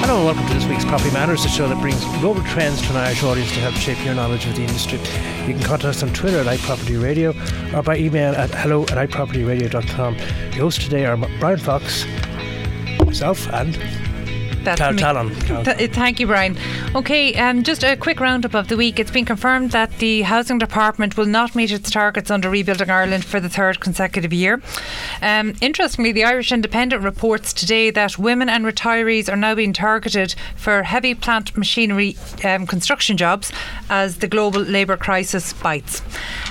Hello and welcome to this week's Property Matters, the show that brings global trends to an Irish audience to help shape your knowledge of the industry. You can contact us on Twitter at iPropertyRadio or by email at hello at iPropertyRadio.com. The hosts today are Brian Fox, myself, and that's. Tallon. Th- thank you, Brian. Okay, um, just a quick roundup of the week. It's been confirmed that the Housing Department will not meet its targets under Rebuilding Ireland for the third consecutive year. Um, interestingly, the Irish Independent reports today that women and retirees are now being targeted for heavy plant machinery um, construction jobs as the global labour crisis bites.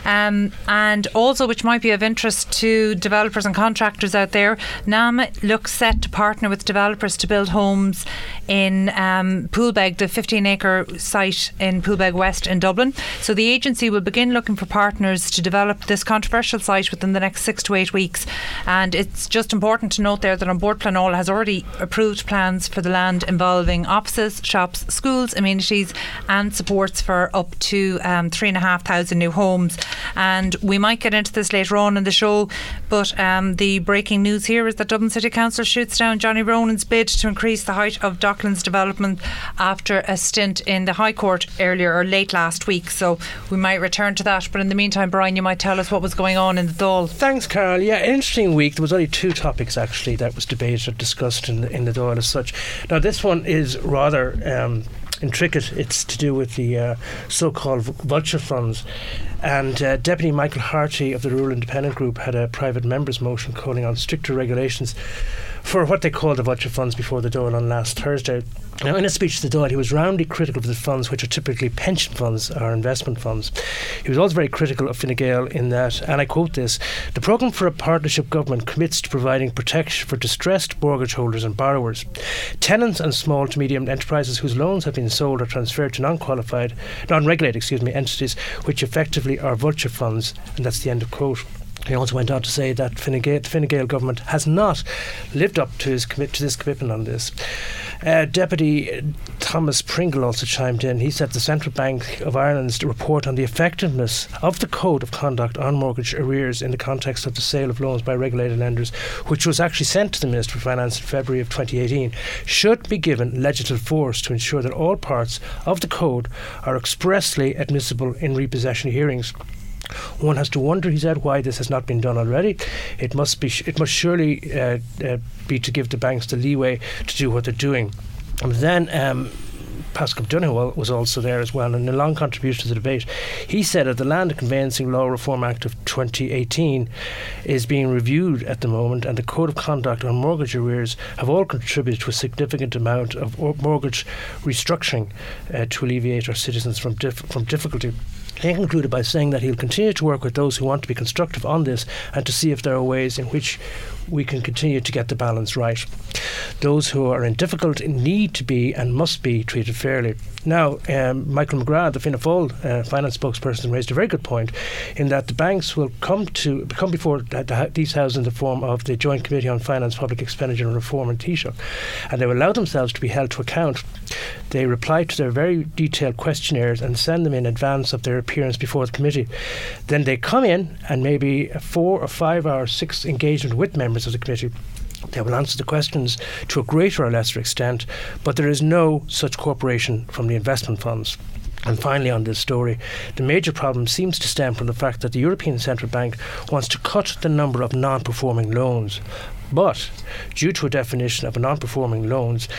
Um, and also, which might be of interest to developers and contractors out there, NAMA looks set to partner with developers to build homes in um, Poolbeg, the 15 acre site in Poolbeg West in Dublin. So the agency will begin looking for partners to develop this controversial site within the next six to eight weeks. And it's just important to note there that An Bord Pleanála has already approved plans for the land involving offices, shops, schools, amenities, and supports for up to um, three and a half thousand new homes. And we might get into this later on in the show, but um, the breaking news here is that Dublin City Council shoots down Johnny Ronan's bid to increase the height of Docklands development after a stint in the High Court earlier or late last week. So we might return to that. But in the meantime, Brian, you might tell us what was going on in the Dáil. Thanks, Carol. Yeah, interesting week. There was only two topics actually that was debated or discussed in the, in the Dáil as such. Now, this one is rather. Um, intricate. It's to do with the uh, so-called vulture funds. And uh, Deputy Michael Harty of the Rural Independent Group had a private members' motion calling on stricter regulations for what they called the vulture funds before the Dáil on last Thursday. Now, in a speech to the Dáil, he was roundly critical of the funds, which are typically pension funds or investment funds. He was also very critical of Fine Gael in that, and I quote this the programme for a partnership government commits to providing protection for distressed mortgage holders and borrowers. Tenants and small to medium enterprises whose loans have been sold or transferred to non qualified, non regulated, excuse me, entities, which effectively are vulture funds, and that's the end of quote. He also went on to say that Fine Gael, the Fine Gael government has not lived up to his commit to this commitment on this. Uh, Deputy Thomas Pringle also chimed in. He said the Central Bank of Ireland's report on the effectiveness of the Code of Conduct on mortgage arrears in the context of the sale of loans by regulated lenders, which was actually sent to the Minister for Finance in February of 2018, should be given legislative force to ensure that all parts of the code are expressly admissible in repossession hearings. One has to wonder, he said, why this has not been done already. It must be. It must surely uh, uh, be to give the banks the leeway to do what they're doing. And then. Um, Paschal Donohoe was also there as well, and a long contribution to the debate, he said that the Land Conveyancing Law Reform Act of 2018 is being reviewed at the moment, and the Code of Conduct on mortgage arrears have all contributed to a significant amount of mortgage restructuring uh, to alleviate our citizens from dif- from difficulty. He concluded by saying that he'll continue to work with those who want to be constructive on this and to see if there are ways in which we can continue to get the balance right. Those who are in difficulty need to be and must be treated fairly. Now, um, Michael McGrath, the Fianna Fáil uh, finance spokesperson, raised a very good point in that the banks will come to come before the, the, these houses in the form of the Joint Committee on Finance, Public Expenditure and Reform and Taoiseach, and they will allow themselves to be held to account. They reply to their very detailed questionnaires and send them in advance of their appearance before the committee. Then they come in and maybe a four or five or six engagement with members of the committee they will answer the questions to a greater or lesser extent, but there is no such cooperation from the investment funds. And finally, on this story, the major problem seems to stem from the fact that the European Central Bank wants to cut the number of non performing loans. But due to a definition of non performing loans,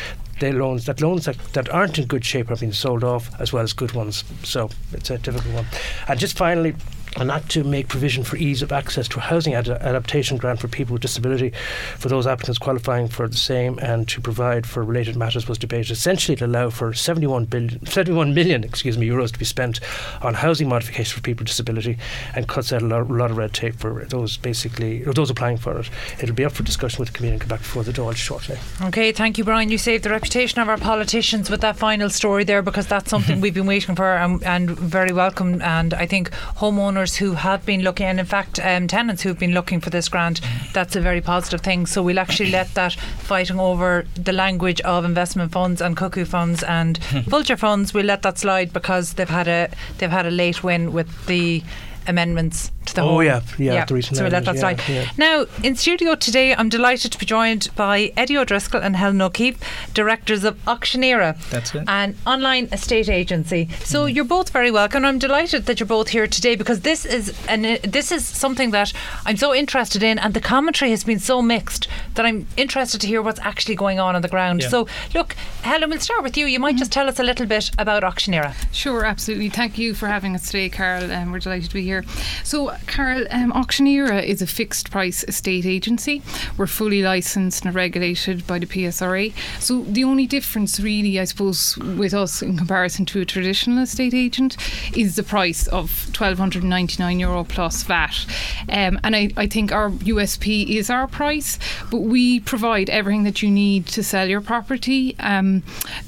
they loans that loans that, that aren't in good shape are being sold off as well as good ones. So it's a difficult one. And just finally, an act to make provision for ease of access to a housing ad- adaptation grant for people with disability for those applicants qualifying for the same and to provide for related matters was debated essentially to allow for 71 billion 71 million excuse me euros to be spent on housing modification for people with disability and cuts out a lot, a lot of red tape for those basically or those applying for it it'll be up for discussion with the committee and come back before the Dáil shortly Okay, thank you, Brian. You saved the reputation of our politicians with that final story there because that's something we've been waiting for and, and very welcome. And I think homeowners who have been looking, and in fact, um, tenants who've been looking for this grant, that's a very positive thing. So we'll actually let that fighting over the language of investment funds and cuckoo funds and vulture funds, we'll let that slide because they've had a they've had a late win with the amendments to the Oh, home. yeah, yeah, the recent so we let that landlord, slide. yeah, yeah. Now, in studio today, I'm delighted to be joined by Eddie O'Driscoll and Helen O'Keefe, directors of Auctioneera, That's it. an online estate agency. So you're both very welcome. I'm delighted that you're both here today because this is an this is something that I'm so interested in, and the commentary has been so mixed that I'm interested to hear what's actually going on on the ground. Yeah. So, look, Helen, we'll start with you. You might just tell us a little bit about Auctioneera. Sure, absolutely. Thank you for having us today, Carol. Um, we're delighted to be here. So, Carol, um, Auctioneera is a fixed price estate agency. We're fully licensed and regulated by the PSRA. So, the only difference, really, I suppose, with us in comparison to a traditional estate agent is the price of €1,299 Euro plus VAT. Um, and I, I think our USP is our price, but we provide everything that you need to sell your property um,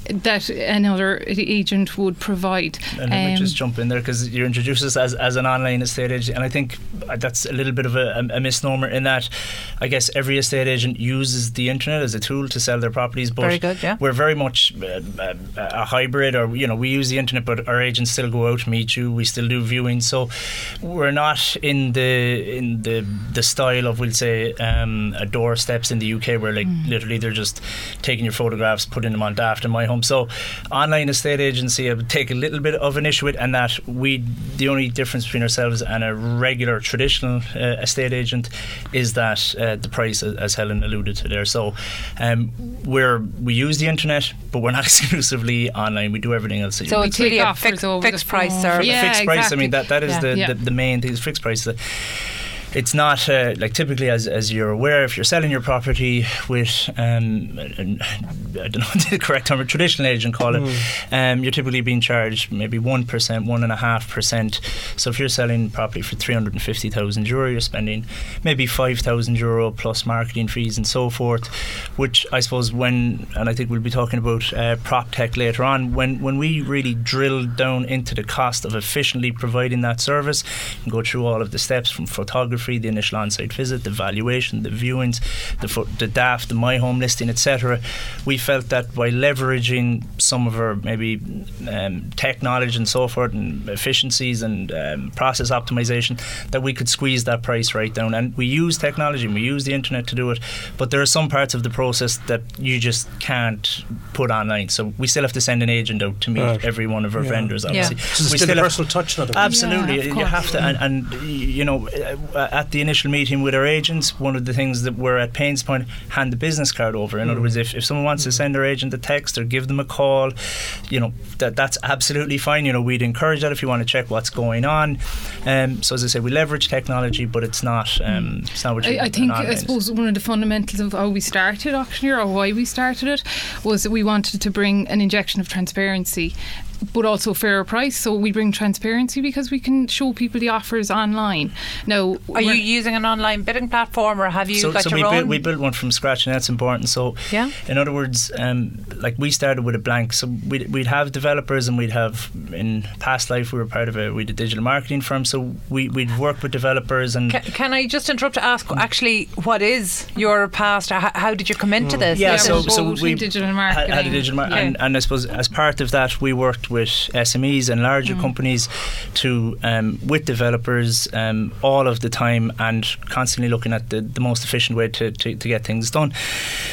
that another agent would provide. And let me Um, just jump in there because you introduced us as, as an online estate agent, and I think that's a little bit of a, a misnomer in that I guess every estate agent uses the internet as a tool to sell their properties. But Very good, yeah. we're very much uh, uh, a hybrid, or you know, we use the internet, but our agents still go out to meet you. We still do viewings, so we're not in the in the the style of we'll say um, a doorsteps in the UK where like literally they're just taking your photographs, putting them on Daft in my home. So online estate agency I would take a little bit of an issue with, and that we the only difference between ourselves and a regular traditional uh, estate agent is that uh, the price, as- as Helen alluded to there. So um, we're we use the internet, but we're not exclusively online. We do everything else. So would it's really a fixed, fixed price phone. service. Yeah, fixed price. I mean that that is Yeah. the, Yeah. the the main thing. Is fixed price. It's not uh, like typically as, as you're aware if you're selling your property with um, I don't know the correct term a traditional agent call it um, you're typically being charged maybe 1% one and a half percent. So if you're selling property for 350,000 euro you're spending maybe 5,000 euro plus marketing fees and so forth which I suppose when and I think we'll be talking about uh, prop tech later on when when we really drill down into the cost of efficiently providing that service and go through all of the steps from photography the initial on-site visit the valuation the viewings the fo- the Daft the my home listing etc we felt that by leveraging some of our maybe um, tech knowledge and so forth and efficiencies and um, process optimization that we could squeeze that price right down and we use technology and we use the internet to do it but there are some parts of the process that you just can't put online so we still have to send an agent out to meet Right. every one of our Yeah. vendors Yeah. obviously So we still a have- personal touch, in other words. Absolutely, Yeah, you have to, and, and you know, uh, at the initial meeting with our agents, one of the things that we're at pains point hand the business card over. In other words, if, if someone wants to send their agent a text or give them a call, you know, that that's absolutely fine. You know, we'd encourage that if you want to check what's going on. Um, so as I say, we leverage technology, but it's not, um, it's not I, I think, I suppose, one of the fundamentals of how we started Auctioneera or why we started it was that we wanted to bring an injection of transparency. But also fairer price, so we bring transparency because we can show people the offers online. Now, Are you using an online bidding platform or have you so, got so your we own? built we built one from scratch and that's important so Yeah. in other words um, like we started with a blank so we'd, we'd have developers and we'd have in past life we were part of a we did digital marketing firm so we, we'd work with developers and Ca- Can I just interrupt to ask actually what is your past? How, how did you come into this? yeah, Yeah, so we're so we in digital had- marketing. Had, a digital mar- Yeah. and, and I suppose as part of that we worked with SMEs and larger Mm. companies to um, with developers um, all of the time and constantly looking at the, the most efficient way to, to, to get things done.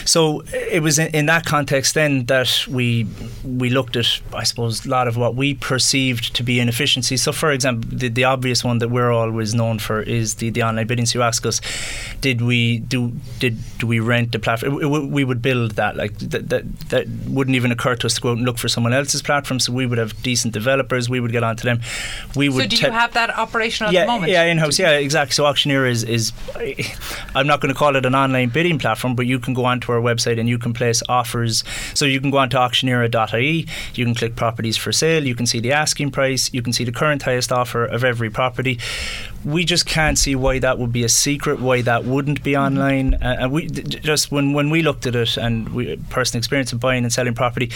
So it was in, in that context then that we we looked at I suppose a lot of what we perceived to be inefficiency. So for example, the, the obvious one that we're always known for is the, the online bidding. So you ask us, did we do did do we rent the platform? We- would build that like that, that that wouldn't even occur to us to go out and look for someone else's platform. So we would have decent developers. We would get onto them. We would So do te- you have that operational yeah, at the moment? Yeah, in house. Yeah, exactly. So Auctioneera is, is I'm not going to call it an online bidding platform, but you can go onto our website and you can place offers. So you can go onto auctioneera.ie, you can click properties for sale, you can see the asking price, you can see the current highest offer of every property. We just can't see why that would be a secret, why that wouldn't be online. Uh, and we just when when we looked at it and we personal experience of buying and selling property,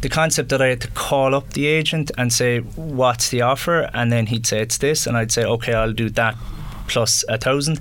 the concept that I had to call up the agent and say what's the offer, and then he'd say it's this, and I'd say okay, I'll do that plus a thousand,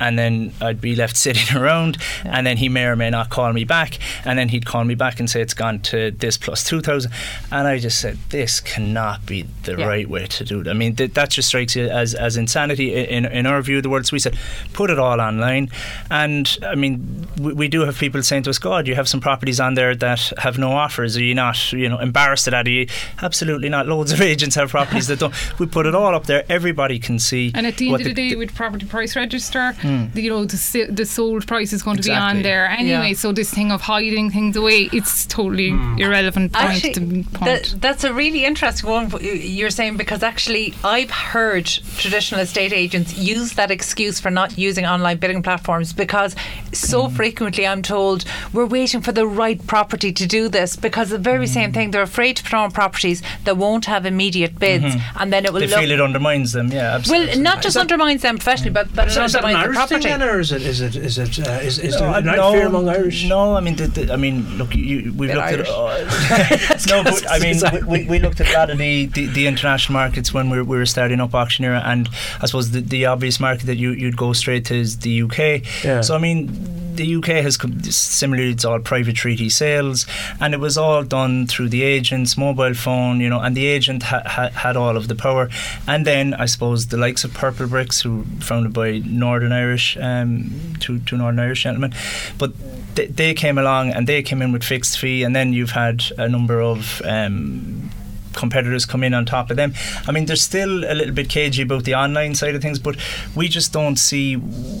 and then I'd be left sitting around, yeah. and then he may or may not call me back, and then he'd call me back and say it's gone to this plus two thousand, and I just said this cannot be the yeah. right way to do it. I mean th- that just strikes you as as insanity in in our view of the world. So we said put it all online, and I mean we, we do have people saying to us, God, you have some properties on there that have no offers. Are you not you know embarrassed at that? Are you? Absolutely not. Loads of agents have properties that don't. We put it all up there. Everybody can see. And at the end of the, the day, with property price register, mm. you know, the, the sold price is going exactly. to be on there anyway. Yeah. So this thing of hiding things away, it's totally mm. irrelevant point actually, point. That, that's a really interesting one you're saying because actually I've heard traditional estate agents use that excuse for not using online bidding platforms because so mm. frequently I'm told we're waiting for the right property to do this because the very same hmm. thing they're afraid to put on properties that won't have immediate bids mm-hmm. and then it will they feel it undermines them yeah absolutely. well not just undermines them professionally but, but is, it undermines the property thing then, or is it is it is it uh, is, is no, there no, fear among Irish no I mean the, the, I mean look you, we've looked Irish. at uh, no but I mean we, we, looked at a lot of the, the, the international markets when we were, we were starting up Auctioneera and I suppose the, the obvious market that you, you'd go straight to is the UK yeah. so I mean the UK has similarly it's all private treaty sales, and it was all done through the agent's mobile phone, you know, and the agent ha- ha- had all of the power. And then I suppose the likes of Purplebricks, who founded by Northern Irish, um, two two Northern Irish gentlemen, but they, they came along and they came in with fixed fee, and then you've had a number of um, competitors come in on top of them. I mean, there's still a little bit cagey about the online side of things, but we just don't see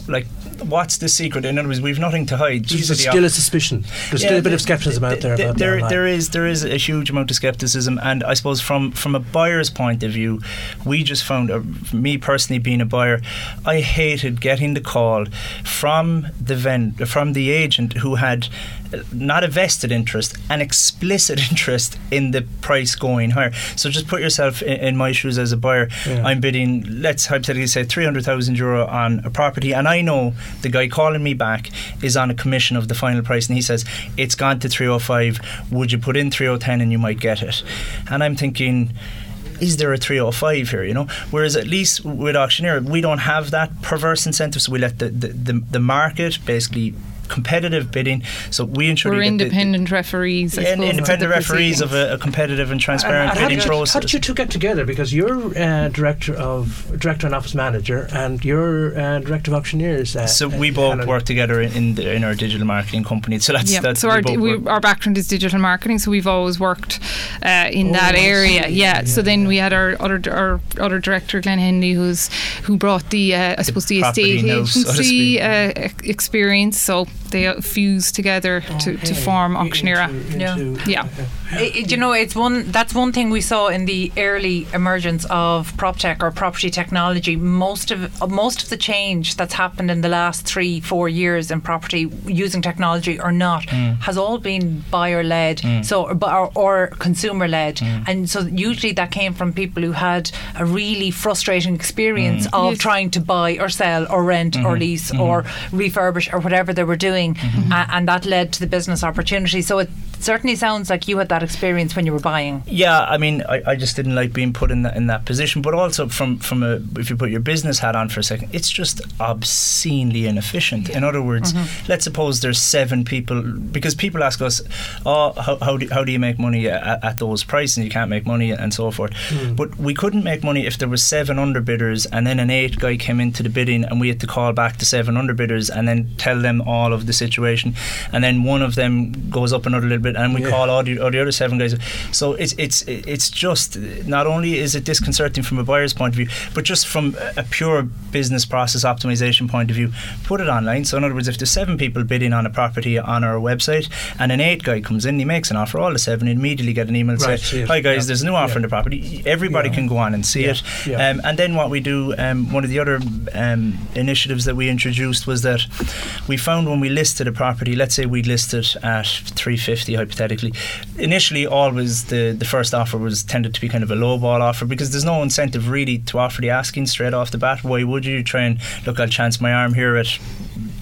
like what's the secret. In other words, we've nothing to hide. There's still a suspicion. There's yeah, still a bit of skepticism out there. About there, there is there is a huge amount of skepticism, and I suppose from from a buyer's point of view, we just found, uh, me personally being a buyer, I hated getting the call from the vend from the agent who had not a vested interest, an explicit interest in the price going higher. So just put yourself in, in my shoes as a buyer. Yeah. I'm bidding, let's hypothetically say, 300,000 euro on a property, and I know the guy calling me back is on a commission of the final price, and he says, It's gone to 305. Would you put in 310 and you might get it? And I'm thinking, is there a 305 here, you know? Whereas at least with Auctioneera, we don't have that perverse incentive, so we let the, the, the, the market basically competitive bidding. So we ensure we're independent the, the, referees. Yeah, independent referees of a, a, competitive and transparent and, and bidding how process. How did you two get together? Because you're uh, director of director and office manager, and you're uh, director of auctioneers. Uh, so we both work together in the, in our digital marketing company. So that's, yeah. that's so our, we, our background is digital marketing. So we've always worked uh, in oh, that area. Yeah. yeah. So then we had our other our other director Glenn Henley, who's who brought the uh, I suppose the, the estate agency uh, experience. So they fuse together to, to form Auctioneera. yeah, yeah. It, you know, it's one. That's one thing we saw in the early emergence of prop tech or property technology. Most of uh, most of the change that's happened in the last three, four years in property using technology or not mm. has all been buyer led, mm. so or, or consumer led, mm. and so usually that came from people who had a really frustrating experience mm. of yes. trying to buy or sell or rent mm-hmm. or lease mm-hmm. or refurbish or whatever they were doing, mm-hmm. and that led to the business opportunity. So it certainly sounds like you had that experience when you were buying. Yeah, I mean, I, I just didn't like being put in that in that position. But also from from a if you put your business hat on for a second, it's just obscenely inefficient. Yeah. In other words, mm-hmm. let's suppose there's seven people because people ask us, oh, how, how do how do you make money at, at those prices? You can't make money and so forth. Mm. But we couldn't make money if there was seven underbidders and then an eight guy came into the bidding and we had to call back the seven underbidders and then tell them all of the situation, and then one of them goes up another little bit and we yeah. call all the, all the other seven guys. So it's it's it's just not only is it disconcerting from a buyer's point of view, but just from a pure business process optimization point of view, put it online. So in other words, if there's seven people bidding on a property on our website, and an eight guy comes in, he makes an offer, all the seven immediately get an email right, say, "Hi guys, yeah. there's a new offer yeah. in the property." Everybody can go on and see it. Um, and then what we do, um, one of the other um, initiatives that we introduced was that we found when we listed a property, let's say we listed at 350 hypothetically, initially always the, the first offer was tended to be kind of a low ball offer because there's no incentive really to offer the asking straight off the bat. Why would you try and look? I'll chance my arm here at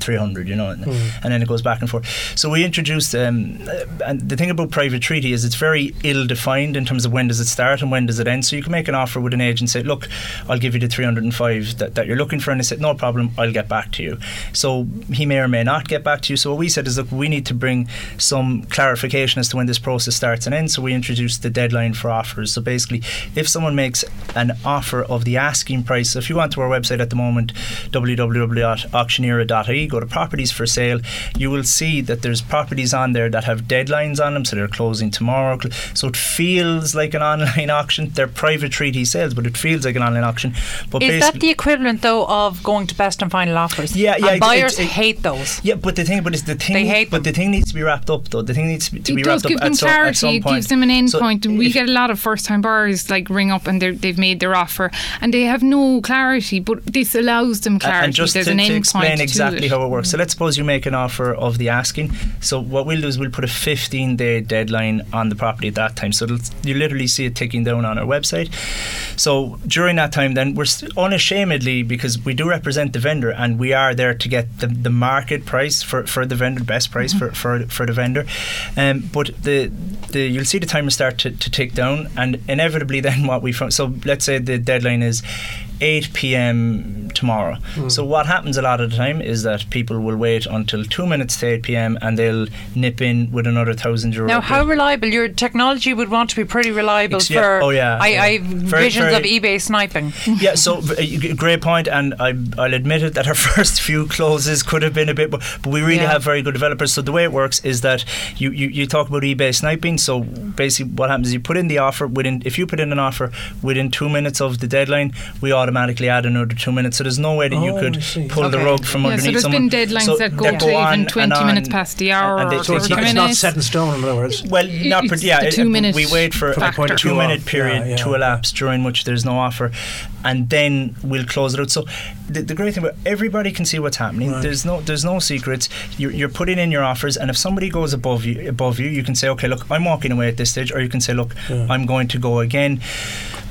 300, you know, and, and then it goes back and forth. So we introduced, um, uh, and the thing about private treaty is it's very ill defined in terms of when does it start and when does it end. So you can make an offer with an agent, say, look, I'll give you the 305 that, that you're looking for, and they said, no problem, I'll get back to you. So he may or may not get back to you. So what we said is, look, we need to bring some clarification as to when this process starts and ends. So we introduced the deadline for offers. So basically, if someone makes an offer of the asking price, so if you went to our website at the moment, www.auctioneera.ie, go to properties for sale, you will see that there's properties on there that have deadlines on them, so they're closing tomorrow. So it feels like an online auction. They're private treaty sales, but it feels like an online auction. But Is that the equivalent though of going to best and final offers? Yeah, yeah, And it- buyers it- it- hate those. Yeah, but the thing, but it's the thing. They hate but them. the thing needs to be wrapped up, though. The thing needs to be, to it be wrapped up them at some, at clarity. some It gives them an end So point. And we get a lot of first time buyers like ring up and they're- they've made their offer and they have no clarity, but this allows them clarity. And just There's to, an to end explain point exactly to it. It works. So let's suppose you make an offer of the asking. So what we'll do is we'll put a 15 day deadline on the property at that time. So you literally see it ticking down on our website. So during that time, then we're unashamedly because we do represent the vendor and we are there to get the, the market price for, for the vendor, best price Mm-hmm. for, for for the vendor. Um, but the the you'll see the timer start to, to tick down, and inevitably then what we. So let's say the deadline is 8 p.m. tomorrow. So what happens a lot of the time is that people will wait until two minutes to 8 p.m. and they'll nip in with another thousand euro. Now, how reliable? Your technology would want to be pretty reliable Ex- yeah. for. Oh, yeah, I, yeah. I Very- visions very- of eBay sniping. yeah, so v- uh, great point, and I, I'll admit it that our first few closes could have been a bit, more, but we really Yeah. have very good developers. So the way it works is that you, you, you talk about eBay sniping. So basically, what happens is you put in the offer within. If you put in an offer within two minutes of the deadline, we automatically add another two minutes. So there's no way that you Oh, I could see. pull the rug from Yeah, so underneath there's someone. been deadlines So that go that to even on 20 minutes past the hour and they- or So it's not, it's not minutes. set in stone, in other words. Well, not per, It's yeah. the it- two minute we wait for From a the point of two view minute period yeah, to elapse during which there's no offer, and then we'll close it out. So the, the great thing about everybody can see what's happening. Right. There's no there's no secrets. You're, you're putting in your offers, and if somebody goes above you above you, you can say, okay, look, I'm walking away at this stage, or you can say, look, Yeah. I'm going to go again.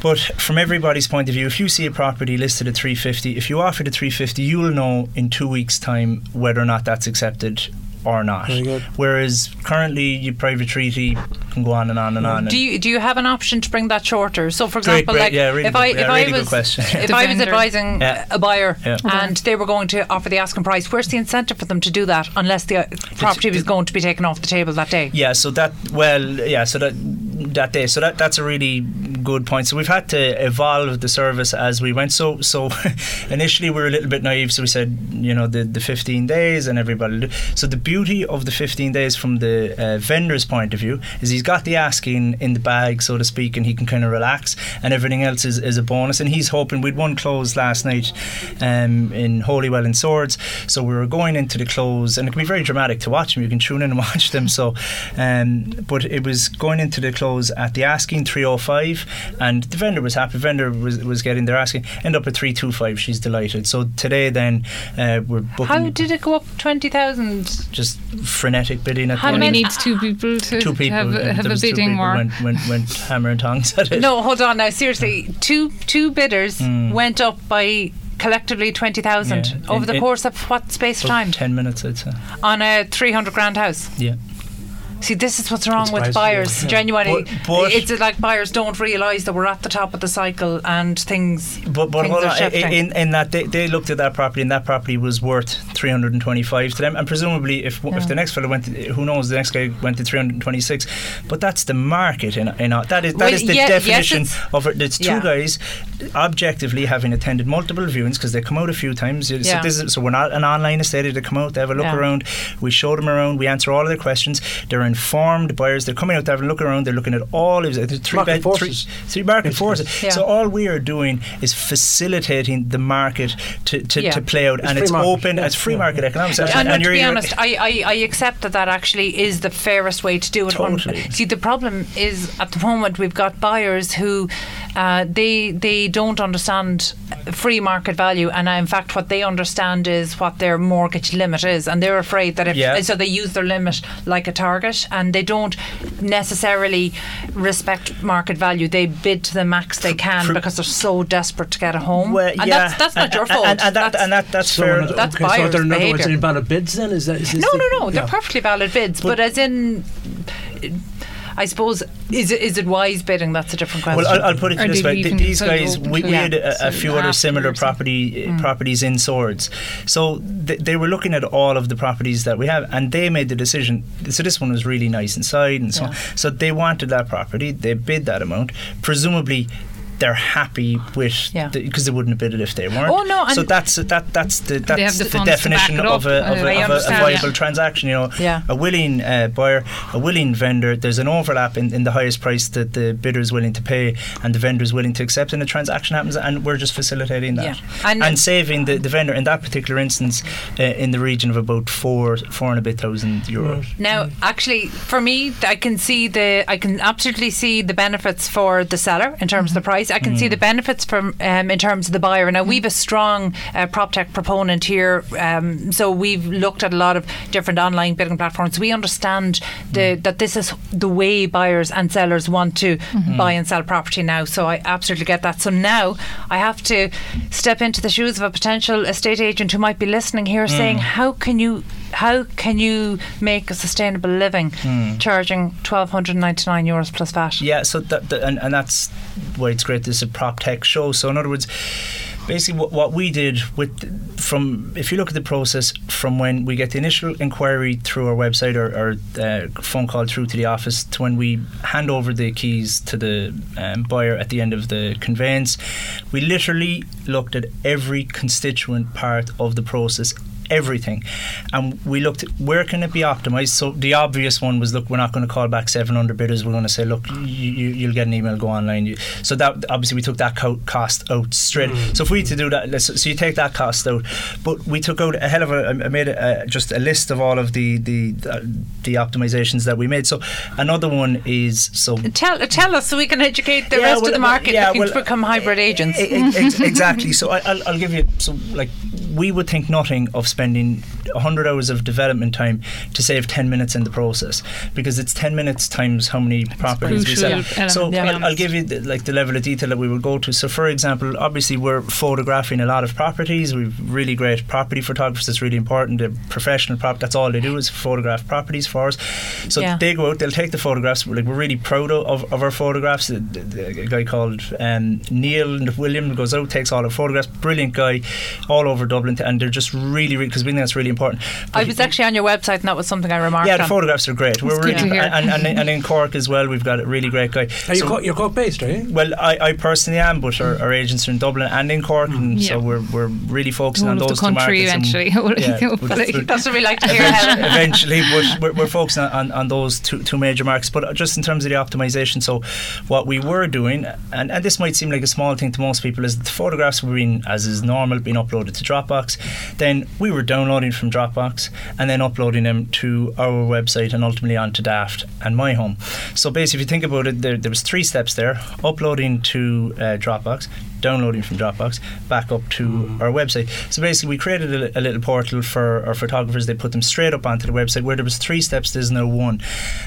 But from everybody's point of view, if you see a property listed at 350, if you offer the 350, you will know in two weeks' time whether or not that's accepted or not. Very good. Whereas currently, your private treaty can go on and on and on. Do you do you have an option to bring that shorter? So, for example, great, like yeah, really if good- I yeah, if really I good was question. if I was advising Yeah. a buyer Yeah. and they were going to offer the asking price, where's the incentive for them to do that unless the uh, property was going to be taken off the table that day? Yeah, so that well, yeah, so that that day, so that that's a really good point. So we've had to evolve the service as we went. So so initially we were a little bit naive, so we said you know the the 15 days and everybody. So the beauty of the 15 days from the uh, vendor's point of view is he's got the asking in the bag, so to speak, and he can kind of relax, and everything else is, is a bonus. And he's hoping we'd one close last night um, in Holywell and Swords, so we were going into the close, and it can be very dramatic to watch them. You can tune in and watch them. So, um, but it was going into the close at the asking 305, and the vendor was happy. The vendor was, was getting their asking, end up at 325. She's delighted. So today, then uh, we're booking. How did it go up twenty thousand? just frenetic bidding at How many- needs two people to, two people have, a- have a two bidding people war. went, went, went hammer and tongs at it No, hold on now. Seriously, two two bidders Mm. went up by collectively twenty thousand Yeah. over In- the course of what space of time 10 minutes I'd say on a three hundred grand house. yeah See, this is what's wrong It's with buyers. yeah. Genuinely, But- but- it's like buyers don't realise that we're at the top of the cycle and things. But but Things hold are on, in, in that they, they looked at that property and that property was worth 325 to them and presumably if if the next fellow went to, who knows the next guy went to 326 but that's the market in, in that is that Well, is the yeah, yes, definition it's- of it it's two yeah. guys objectively having attended multiple viewings because they come out a few times so, Yeah. this is, so we're not an online estate they come out they have a look Yeah. around we show them around we answer all of their questions they're informed buyers they're coming out to have a look around they're looking at all of it three, Market bed, three, forces. three market forces Yeah. so all we are doing is facilitating the market to, to, Yeah. to play out It's and it's market, open yeah, it's free yeah, market yeah. economics And, no, to you're be honest, I, I, I accept that that actually is the fairest way to do it. Totally. See, the problem is at the moment we've got buyers who uh, they they don't understand free market value, and uh, in fact, what they understand is what their mortgage limit is, and they're afraid that if Yeah. so, they use their limit like a target, and they don't necessarily respect market value. They bid to the max they can Pr- because they're so desperate to get a home, Well, and yeah, that's that's not and- your fault. And, and that, That's- and that, that's So fair. in That's okay, buyer's they're in other words behaviour. invalid bids then? Is that is this no, the- no, no. They're perfectly valid bids, but, as in. I suppose is it is it wise bidding? That's a different question. Well, I'll, I'll put it Or this did way: Th- these guys, we, we had a, a few other afterwards, similar or property uh, properties in Swords, so th- they were looking at all of the properties that we have, and they made the decision. So this one was really nice inside, and so on. So they wanted that property. They bid that amount. Presumably. They're happy with Yeah. because they wouldn't have bid it if they weren't. Oh, no, So that's that that's the that's the the, funds to back definition of a, of, a, of a- viable yeah. transaction. You know, Yeah. a willing uh, buyer, a willing vendor. There's an overlap in, in the highest price that the bidder is willing to pay and the vendor is willing to accept, and the transaction happens, and we're just facilitating that Yeah. And- and, saving the, the vendor in that particular instance uh, in the region of about four four and a bit thousand euros. Now, actually, for me, I can see the, I can absolutely see the benefits for the seller in terms of the price. I can see the benefits from um, in terms of the buyer. Now, we've a strong uh, prop tech proponent here, um, so we've looked at a lot of different online bidding platforms. We understand the that this is the way buyers and sellers want to buy and sell property now. So I absolutely get that. So now I have to step into the shoes of a potential estate agent who might be listening here, saying, "How can you?" How can you make a sustainable living charging twelve hundred ninety nine euros plus VAT? Yeah, so that, that and, and that's why it's great. This is a prop tech show. So in other words, basically what, what we did with from if you look at the process from when we get the initial inquiry through our website or, or uh, phone call through to the office to when we hand over the keys to the um, buyer at the end of the conveyance, we literally looked at every constituent part of the process everything. And we looked at where can it be optimized. So the obvious one was look, we're not going to call back 700 bidders. We're going to say, look, you, you, you'll get an email, go online. You, so that obviously we took that co- cost out straight. So if we had to do that, let's, so you take that cost out. But we took out a hell of a, I made a, just a list of all of the the uh, the optimizations that we made. So another one is so Tell tell us so we can educate the Yeah, rest well, of the market yeah, looking well, to become hybrid agents. Ex- exactly. So I, I'll, I'll give you so like we would think nothing of spending 100 hours of development time to save 10 minutes in the process because it's 10 minutes times how many properties we sell. element, So be I'll, I'll give you the, like the level of detail that we will go to. So for example, obviously we're photographing a lot of properties. We've really great property photographers. It's really important. The professional prop. That's all they do is photograph properties for us. So Yeah. they go out. They'll take the photographs. We're, like we're really proud of, of our photographs. The- a guy called um, Neil William goes out, takes all the photographs. Brilliant guy, all over Dublin, and they're just really, really because we think that's really important. But I he- was actually on your website and that was something I remarked yeah, the on. photographs are great. We're really to and, and, and in Cork as well. We've got a really great guy. Are you So- Cork, you're Cork based, are you? well, I, I personally am, but our, our agents are in Dublin and in Cork, and Yeah. so we're, we're really focusing Whole on those the two country markets. eventually. yeah, but- but- That's what we like to hear, Helen. eventually, but we're, we're focusing on, on those two, two major markets. But just in terms of the optimization, so what we were doing, and, and this might seem like a small thing to most people, is that the photographs were being, as is normal, being uploaded to Dropbox. Then we were downloading from Dropbox and then uploading them to our website and ultimately onto Daft and My Home. So basically, if you think about it, there, there was three steps there: uploading to uh, Dropbox, downloading from Dropbox, back up to our website. So basically, we created a, a little portal for our photographers. They put them straight up onto the website. Where there was three steps, there's now one,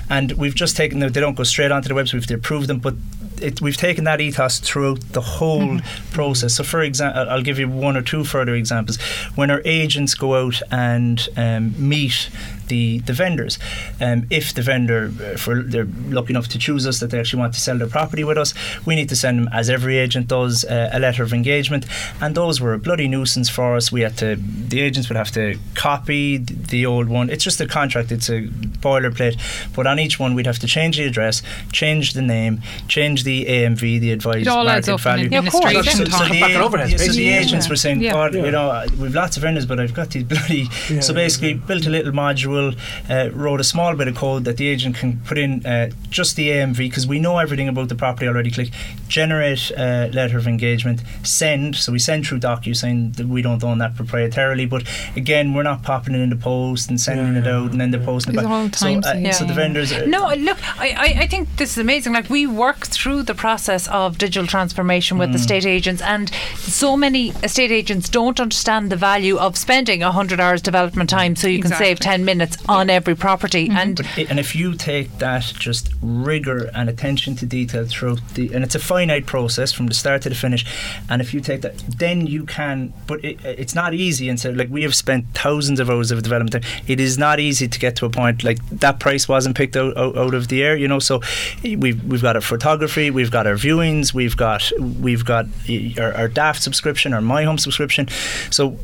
and we've just taken them. They don't go straight onto the website. We have to approve them, but it, we've taken that ethos throughout the whole process. So, for example, I'll give you one or two further examples. When our agents go out and um, meet the the vendors, um, if the vendor, if they're lucky enough to choose us, that they actually want to sell their property with us, we need to send them, as every agent does, uh, a letter of engagement. And those were a bloody nuisance for us. We had to, the agents would have to copy the old one. It's just a contract. It's a boilerplate. But on each one, we'd have to change the address, change the name, change the AMV, the advised It all adds market up in value. Yeah, of course. administration So, so the, Back yeah, so the basically. agents were saying, Yeah. God, Yeah. you know, uh, we've lots of vendors, but I've got these bloody. Yeah, so basically, yeah. built a little module individual uh, wrote a small bit of code that the agent can put in uh, just the AMV because we know everything about the property already. Click generate uh, letter of engagement, send. So we send through DocuSign that we don't own that proprietarily, but again, we're not popping it in the post and sending it out and then they're posting it It's back. all so, time uh, saving. so the vendors. Are, No, look, I, I, I think this is amazing. Like, we work through the process of digital transformation Mm. with estate agents, and so many estate agents don't understand the value of spending 100 hours development time so you can save 10 minutes on every property. And But and if you take that just rigor and attention to detail throughout the, and it's a finite process from the start to the finish, and if you take that, then you can. But it, it's not easy, and so like we have spent thousands of hours of development. time. It is not easy to get to a point like that. Price wasn't picked out, out, out of the air, you know. So we've we've got our photography, we've got our viewings, we've got we've got uh, our, our DAFT subscription, our My Home subscription. So,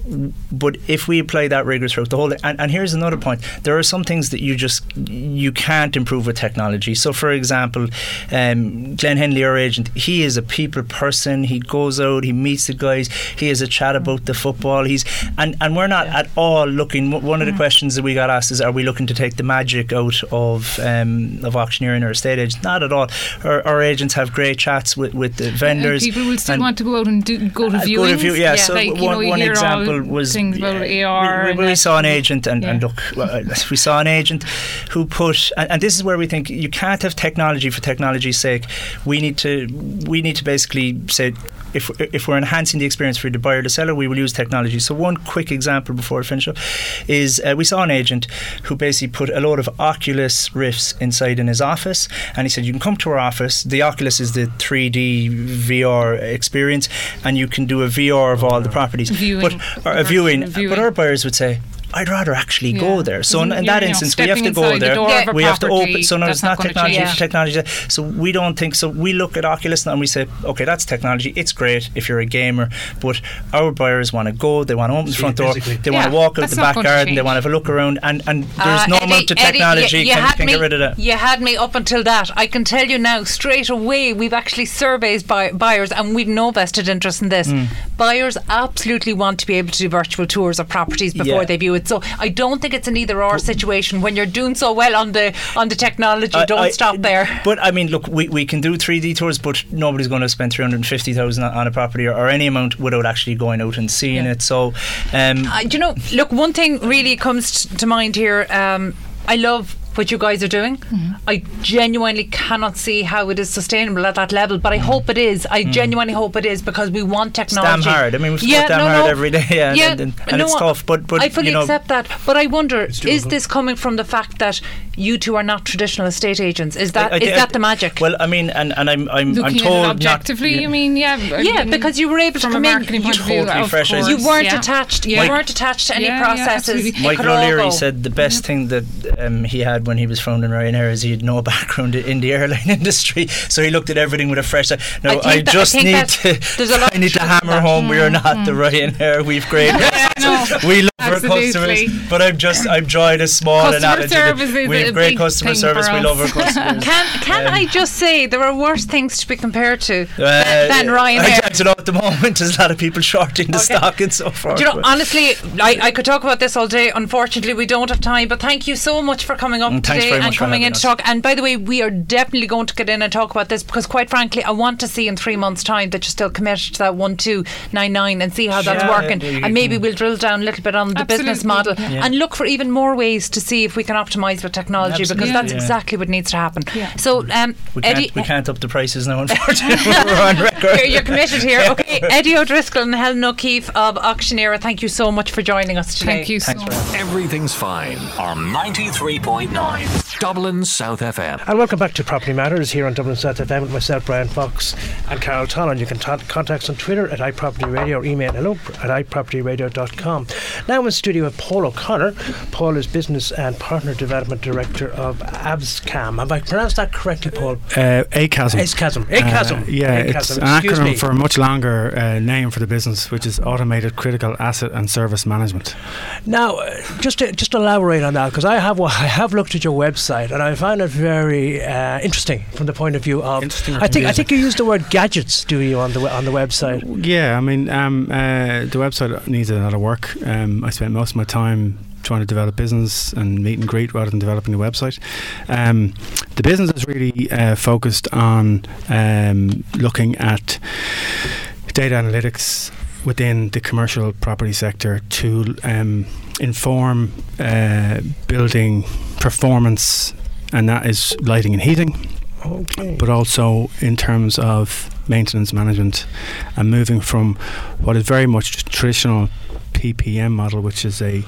but if we apply that rigor throughout the whole, and, and here's another point: there are some things that you just you can't improve with technology. So, for example, um, Glenn Henley, our agent, he is a people person. He goes out, he meets the guys, he has a chat about the football. He's and and we're not at all looking. One of the questions that we got asked is, are we looking to take the magic out of um, of auctioneering or estate agents? Not at all. Our, our agents have great chats with with the vendors. people will still and- want to go out and do, go to uh, viewings. Go to view, yeah. So like, you one, know, one example was things about yeah, AR. We, and we, we saw an agent, and, and look, uh, we saw an agent who put, and, and this is where we think you can't have technology for technology's sake. We need to, we need to basically say. If, if we're enhancing the experience for the buyer, the seller, we will use technology. So one quick example before I finish up is uh, we saw an agent who basically put a load of Oculus Rifts inside in his office, and he said you can come to our office. The Oculus is the 3D VR experience, and you can do a VR of all the properties. Viewing. But or a viewing, viewing. but our buyers would say. I'd rather actually go there. So in, in that you know, instance, we have to go inside the there. door of we have to open. So no, it's not not gonna technology. change. Technology. So we don't think. So we look at Oculus and we say, okay, that's technology. It's great if you're a gamer, but our buyers want to go. They want to open the front door. physically. They want to walk out the not back garden. They want to have a look around, and and there's Uh, no Eddie- amount of Eddie, technology you, you can, can me, get rid of that. You had me up until that. I can tell you now, straight away, we've actually surveyed buy- buyers and we've no vested interest in this. Hmm. Buyers absolutely want to be able to do virtual tours of properties before Yeah. they view it. So I don't think it's an either or situation. When you're doing so well on the on the technology, I- don't I- stop there. But I mean, look, we, we can do 3D tours, but nobody's going to spend 350,000 on a property or, or any amount without actually going out and seeing it. So, um, Uh, you know, look, one thing really comes to mind here. Um, I love what you guys are doing. Mm-hmm. I genuinely cannot see how it is sustainable at that level, but I hope it is. I genuinely hope it is because we want it's damn technology. hard. I mean, we've Yeah, yeah, damn no, hard no. every day, yeah, Yeah, and, and, and no, it's tough. But but I fully you know, accept that, but I wonder: is this coming from the fact that you two are not traditional estate agents? Is that I- I is thi- that the magic? Well, I mean, and, and I'm I'm, I'm Looking told at it not- objectively, yeah. I mean, yeah. Yeah, because you were able to from a come in. You, point of view, totally of fresh. course, you weren't yeah. attached. Yeah. You weren't attached to any Yeah, yeah, processes. absolutely. Michael O'Leary said the best thing that um, he had when he was founding Ryanair is he had no background in the airline industry, so he looked at everything with a fresh eye. Now, think I, I just think need to, a I need to hammer home we are not the Ryanair. We've great, no, we love our customers, but I'm just I'm joined as small Customer analogy. we have great customer service. We love our customers. Can can Um, I just say there are worse things to be compared to Uh, than, than I, Ryanair? I don't know at the moment. There's a lot of people shorting the Okay. stock and so forth. Do you know, honestly, I, I could talk about this all day. Unfortunately, we don't have time. But thank you so much for coming up Mm, today and coming having in to talk. And by the way, we are definitely going to get in and talk about this because, quite frankly, I want to see in three months' time that you're still committed to that one two nine nine and see how that's Yeah, working. yeah, and maybe can- we'll drill down a little bit on the business model yeah. Yeah. and look for even more ways to see if we can optimise with technology because Absolutely, that's yeah. exactly what needs to happen. Yeah. So, um, we can't, Eddie, we can't up the prices now, unfortunately. We're on record. you're, you're committed here. Okay, Eddie O'Driscoll and Helen O'Keefe of Auctioneera, thank you so much for joining us today. Thank you so Thanks much. much. Everything's fine on 93.9 Dublin South FM. And welcome back to Property Matters here on Dublin South FM with myself, Brian Fox, and Carol Tallon. You can ta- contact us on Twitter at iPropertyRadio or email hello at iPropertyRadio.com. Now in studio with Paul O'Connor. Paul is Business and Partner Development Director of ABSCAM. Have I pronounced that correctly, Paul? Uh, ACASM. ACASM. ACASM. Uh, yeah, ACASM. it's an Excuse acronym me. for a much longer uh, name for the business, which is Automated Critical Asset and Service Management. Now, uh, just to, just elaborate on that, because I have I have looked at your website and I found it very uh, interesting from the point of view of. Interesting I think I think you use the word gadgets, do you, on the on the website? Yeah, I mean, um, uh, the website needs a lot of work. Um, I spent most of my time trying to develop business and meet and greet rather than developing the website. Um, the business is really uh, focused on um, looking at data analytics within the commercial property sector to um, inform uh, building performance, and that is lighting and heating. Okay. But also in terms of maintenance management and moving from what is very much traditional PPM model, which is a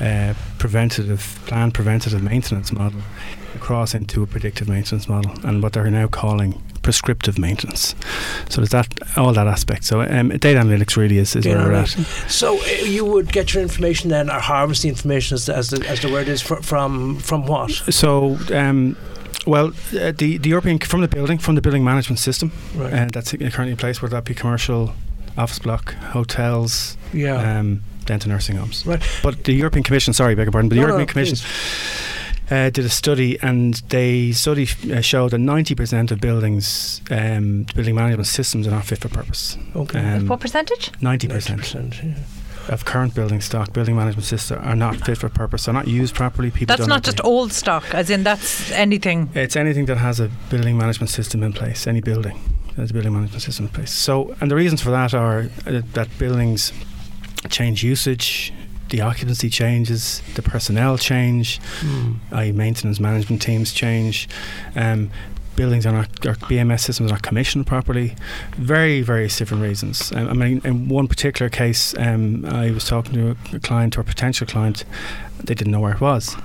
uh, preventative plan preventative maintenance model, across into a predictive maintenance model, and what they're now calling prescriptive maintenance. So there's that all that aspect. So um, data analytics really is, is Data where we're at. So uh, you would get your information then, or harvest the information as, as the as the word is fr- from from what? So. Um, well, uh, the the European from the building from the building management system, Right. and that's currently in place. Whether that be commercial, office block, hotels, yeah. um, to nursing homes. Right. But the European Commission, sorry, beg your pardon, but the No, European no, Commission uh, did a study, and they study uh, showed that ninety percent of buildings, um, building management systems, are not fit for purpose. Okay. Um, what percentage? Ninety percent yeah. of current building stock, building management systems, are not fit for purpose. Are not used properly. People That's don't not just old stock, as in that's anything. It's anything that has a building management system in place, any building that has a building management system in place. So, and the reasons for that are uh, that buildings change usage, the occupancy changes, the personnel change, Hmm. i.e., maintenance management teams change. Um, buildings are not, or BMS systems are not commissioned properly. Very, various different reasons. Um, I mean, in one particular case, um, I was talking to a, a client or a potential client, they didn't know where it was.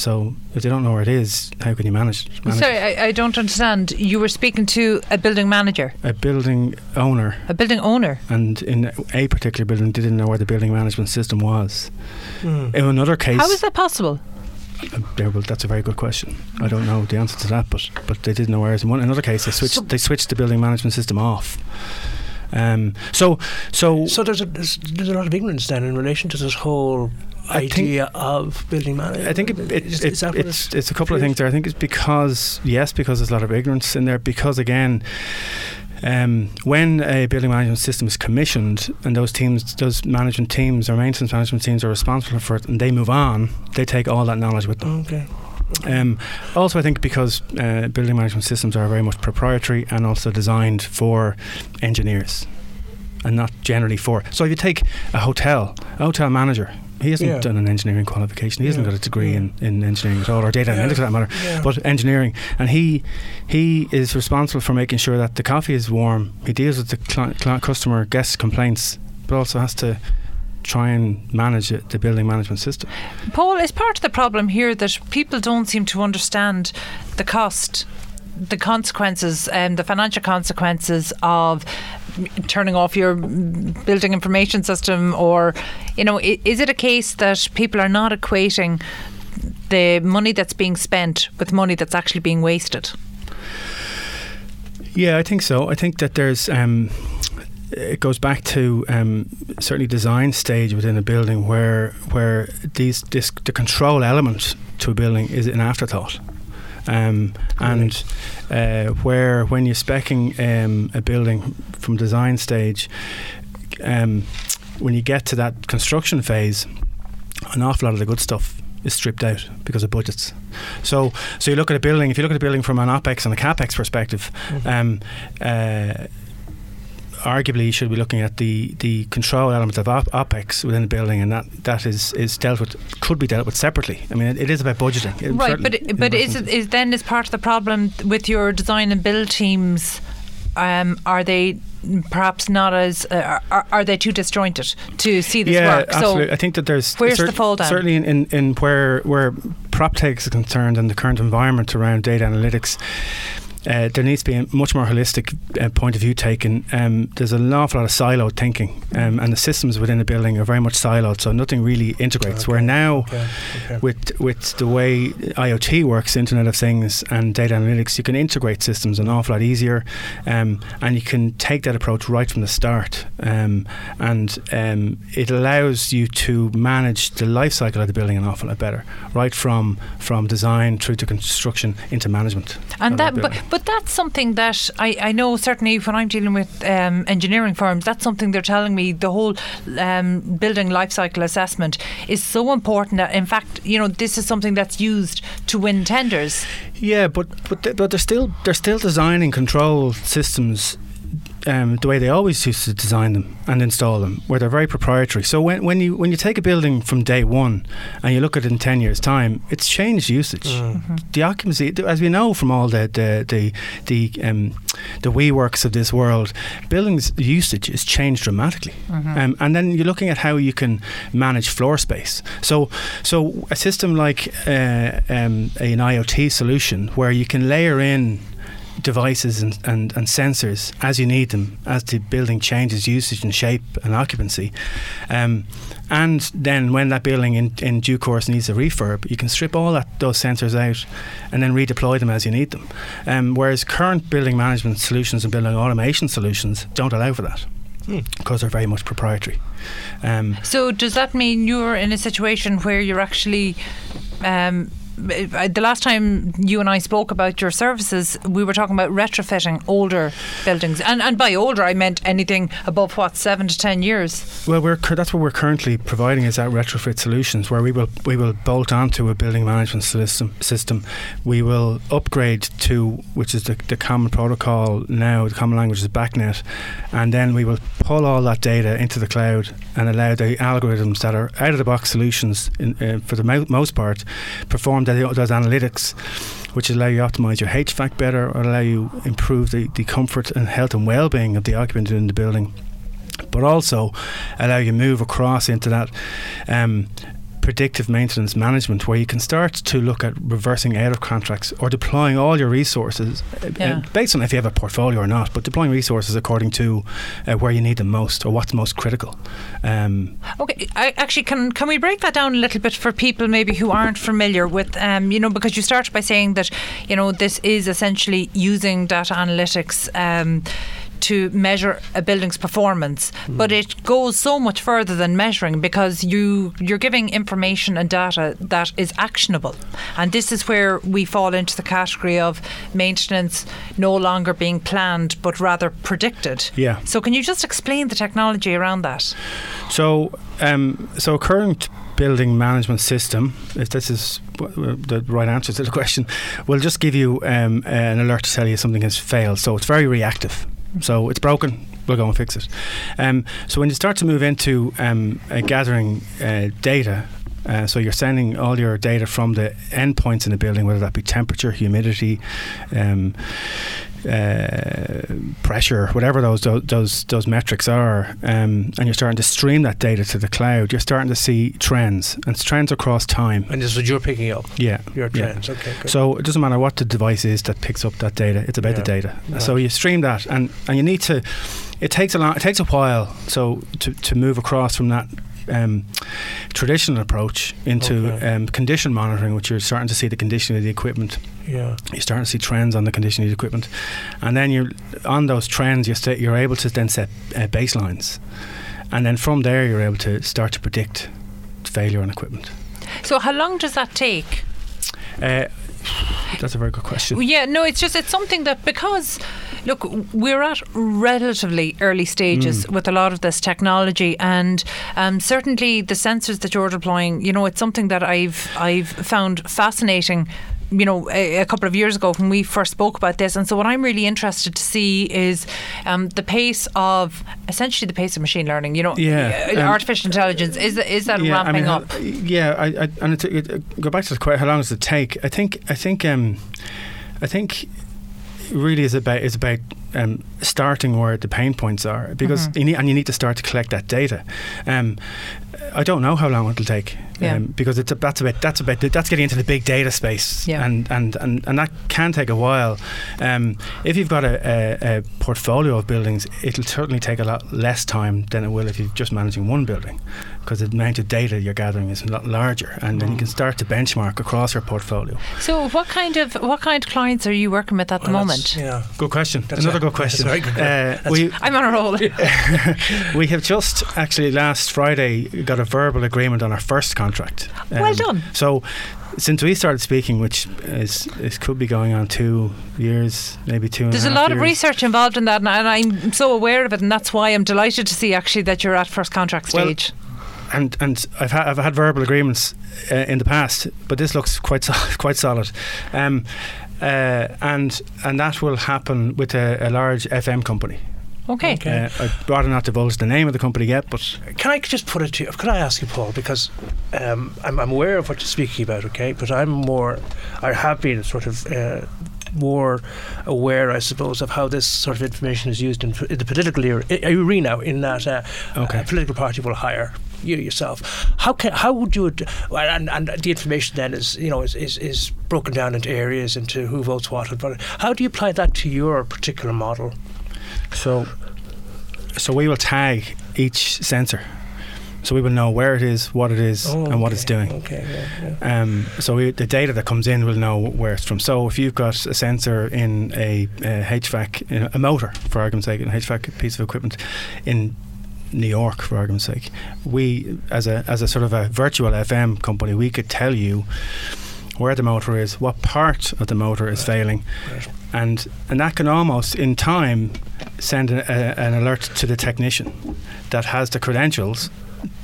So if they don't know where it is, how can you manage, it? manage Sorry, it? I, I don't understand. You were speaking to a building manager, A building owner, a building owner. and in a particular building, they didn't know where the building management system was. Hmm. In another case, How is that possible? Uh, there, well, that's a very good question. I don't know the answer to that, but but they didn't know where. it was. In one another case, they switched So- they switched the building management system off. Um, so so So there's a there's, there's a lot of ignorance then in relation to this whole I think- idea of building management. I think it, it, is, it, is what it's it's a couple of things there. I think it's because yes, because there's a lot of ignorance in there. Because again. Um, when a building management system is commissioned and those teams, those management teams or maintenance management teams are responsible for it and they move on, they take all that knowledge with them. Okay. Um, also, I think because uh, building management systems are very much proprietary and also designed for engineers and not generally for. So, if you take a hotel, a hotel manager, he hasn't Yeah. done an engineering qualification. He hasn't got a degree Yeah. in, in engineering at all, or data Yeah. analytics for that matter. Yeah. But engineering, and he he is responsible for making sure that the coffee is warm. He deals with the cli- cli- customer guest complaints, but also has to try and manage it, the building management system. Paul, is part of the problem here that people don't seem to understand the cost, the consequences, and the financial consequences of turning off your building information system, or you know, is it a case that people are not equating the money that's being spent with money that's actually being wasted? Yeah, I think so. I think that there's. Um, it goes back to um, certainly design stage within a building where where these this the control element to a building is an afterthought. Um, and uh, where when you're specing um, a building from design stage, um, when you get to that construction phase, an awful lot of the good stuff is stripped out because of budgets. So, so you look at a building. If you look at a building from an opex and a capex perspective, um, uh, arguably you should be looking at the, the control elements of op- opex within the building, and that, that is, is dealt with could be dealt with separately. I mean, it, it is about budgeting, Right, but but is it is then is part of the problem with your design and build teams? Um, are they perhaps not as uh, are, are they too disjointed to see this yeah, work? absolutely. I think that there's where's the fall down? Certainly, in, in, in where where PropTech is concerned and the current environment around data analytics. Uh, there needs to be a much more holistic uh, point of view taken. Um, there's an awful lot of siloed thinking, um, and the systems within the building are very much siloed, so nothing really integrates. Where now, Okay. Okay. with with the way IoT works, Internet of Things, and data analytics, you can integrate systems an awful lot easier, um, and you can take that approach right from the start, um, and um, it allows you to manage the life cycle of the building an awful lot better, right from from design through to construction into management. and that the but, that's something that I, I know certainly when I'm dealing with um, engineering firms, that's something they're telling me the whole um, building life cycle assessment is so important that, in fact, you know, this is something that's used to win tenders. Yeah, but but but they're still they're still designing control systems um, the way they always used to design them and install them, where they're very proprietary. So when, when you when you take a building from day one and you look at it in ten years' time, it's changed usage. Mm-hmm. The occupancy, as we know from all the the the the, um, the WeWorks of this world, buildings usage has changed dramatically. Um, and then you're looking at how you can manage floor space. So so a system like uh, um, an IoT solution where you can layer in devices and, and, and sensors as you need them as the building changes usage and shape and occupancy. Um, and then when that building in, in due course needs a refurb, you can strip all that those sensors out and then redeploy them as you need them. Um, whereas current building management solutions and building automation solutions don't allow for that because they're very much proprietary. Um, So does that mean you're in a situation where you're actually um, the last time you and I spoke about your services, we were talking about retrofitting older buildings, and and by older I meant anything above what seven to ten years. Well, we're that's what we're currently providing is that retrofit solutions where we will we will bolt onto a building management system. System, we will upgrade to which is the, the common protocol now. The common language is BACnet, and then we will pull all that data into the cloud and allow the algorithms that are out of the box solutions in, uh, for the mo- most part perform the, those analytics which allow you to optimize your HVAC better or allow you improve the, the comfort and health and well-being of the occupant in the building but also allow you to move across into that um, predictive maintenance management where you can start to look at reversing out of contracts or deploying all your resources uh, Yeah. uh, based on if you have a portfolio or not but deploying resources according to uh, where you need them most or what's most critical um, Okay, I, actually, can can we break that down a little bit for people maybe who aren't familiar with, um, you know, because you started by saying that, you know, this is essentially using data analytics. Um, to measure a building's performance, but it goes so much further than measuring because you you're giving information and data that is actionable, and this is where we fall into the category of maintenance no longer being planned but rather predicted. Yeah. So can you just explain the technology around that? So, um, so current building management system, if this is the right answer to the question, will just give you um, an alert to tell you something has failed. So it's very reactive. So it's broken. We'll go and fix it. Um, so when you start to move into um, uh, gathering uh, data. Uh, so you're sending all your data from the endpoints in the building, whether that be temperature, humidity, um, uh, pressure, whatever those those those, metrics are, um, and you're starting to stream that data to the cloud. You're starting to see trends, and it's trends across time. And this is what you're picking up. Yeah, Your yeah. trends. Okay. Good. So it doesn't matter what the device is that picks up that data; it's about the data. Right. So you stream that, and, and you need to. It takes a long. It takes a while. So to to move across from that. Um, traditional approach into Okay. um, condition monitoring, which you're starting to see the condition of the equipment yeah. you're starting to see trends on the condition of the equipment, and then you're on those trends. You're, sta you're able to then set uh, baselines, and then from there you're able to start to predict failure on equipment. So how long does that take? Uh, that's a very good question. Yeah, no, it's just it's something that because look, we're at relatively early stages with a lot of this technology, and um, certainly the sensors that you're deploying, you know, it's something that I've I've found fascinating. You know, a, a couple of years ago when we first spoke about this, and so what I'm really interested to see is um, the pace of essentially the pace of machine learning. You know, Yeah, uh, um, artificial intelligence is is that yeah, ramping I mean, up? how- yeah, I, I, and it, it, go back to the question. How long does it take? I think. I think. Um, I think. Really, is about is about um, starting where the pain points are because Mm-hmm. you need, and you need to start to collect that data. Um, I don't know how long it'll take Yeah. um, because it's a, that's about that's about that's getting into the big data space Yeah. and, and, and, and that can take a while. Um, if you've got a, a, a portfolio of buildings, it'll certainly take a lot less time than it will if you're just managing one building because the amount of data you're gathering is a lot larger and then you can start to benchmark across your portfolio. So, what kind of what kind of clients are you working with at the moment? Yeah. Good question. That's Another a- good that's question. very good. Uh, we I'm on a roll. we have just actually last Friday got got a verbal agreement on our first contract. Well Um, done. So, since we started speaking, which is, is could be going on two years, maybe two. and There's a half lot of research involved in that, and and I'm so aware of it, and that's why I'm delighted to see actually that you're at first contract Well, stage. and and I've had I've had verbal agreements uh, in the past, but this looks quite quite solid, um, uh, and and that will happen with a, a large FM company. Okay. Okay. Uh, I'd rather not divulge the name of the company yet, but Can I just put it to you? Could I ask you, Paul? Because um, I'm, I'm aware of what you're speaking about, okay? But I'm more, I have been sort of uh, more aware, I suppose, of how this sort of information is used in, in the political era, i- arena. In that uh, Okay. a political party will hire you yourself. How can how would you? And, and the information then is you know is, is, is broken down into areas into who votes what. and what- How do you apply that to your particular model? So so we will tag each sensor, so we will know where it is, what it is, and what it's doing. Okay. Yeah, yeah. Um, so we, the data that comes in will know where it's from. So if you've got a sensor in a, a HVAC, in a motor, for argument's sake, a HVAC piece of equipment in New York, for argument's sake, we, as a as a sort of a virtual FM company, we could tell you where the motor is, what part of the motor is failing. And and that can almost in time send a, a, an alert to the technician that has the credentials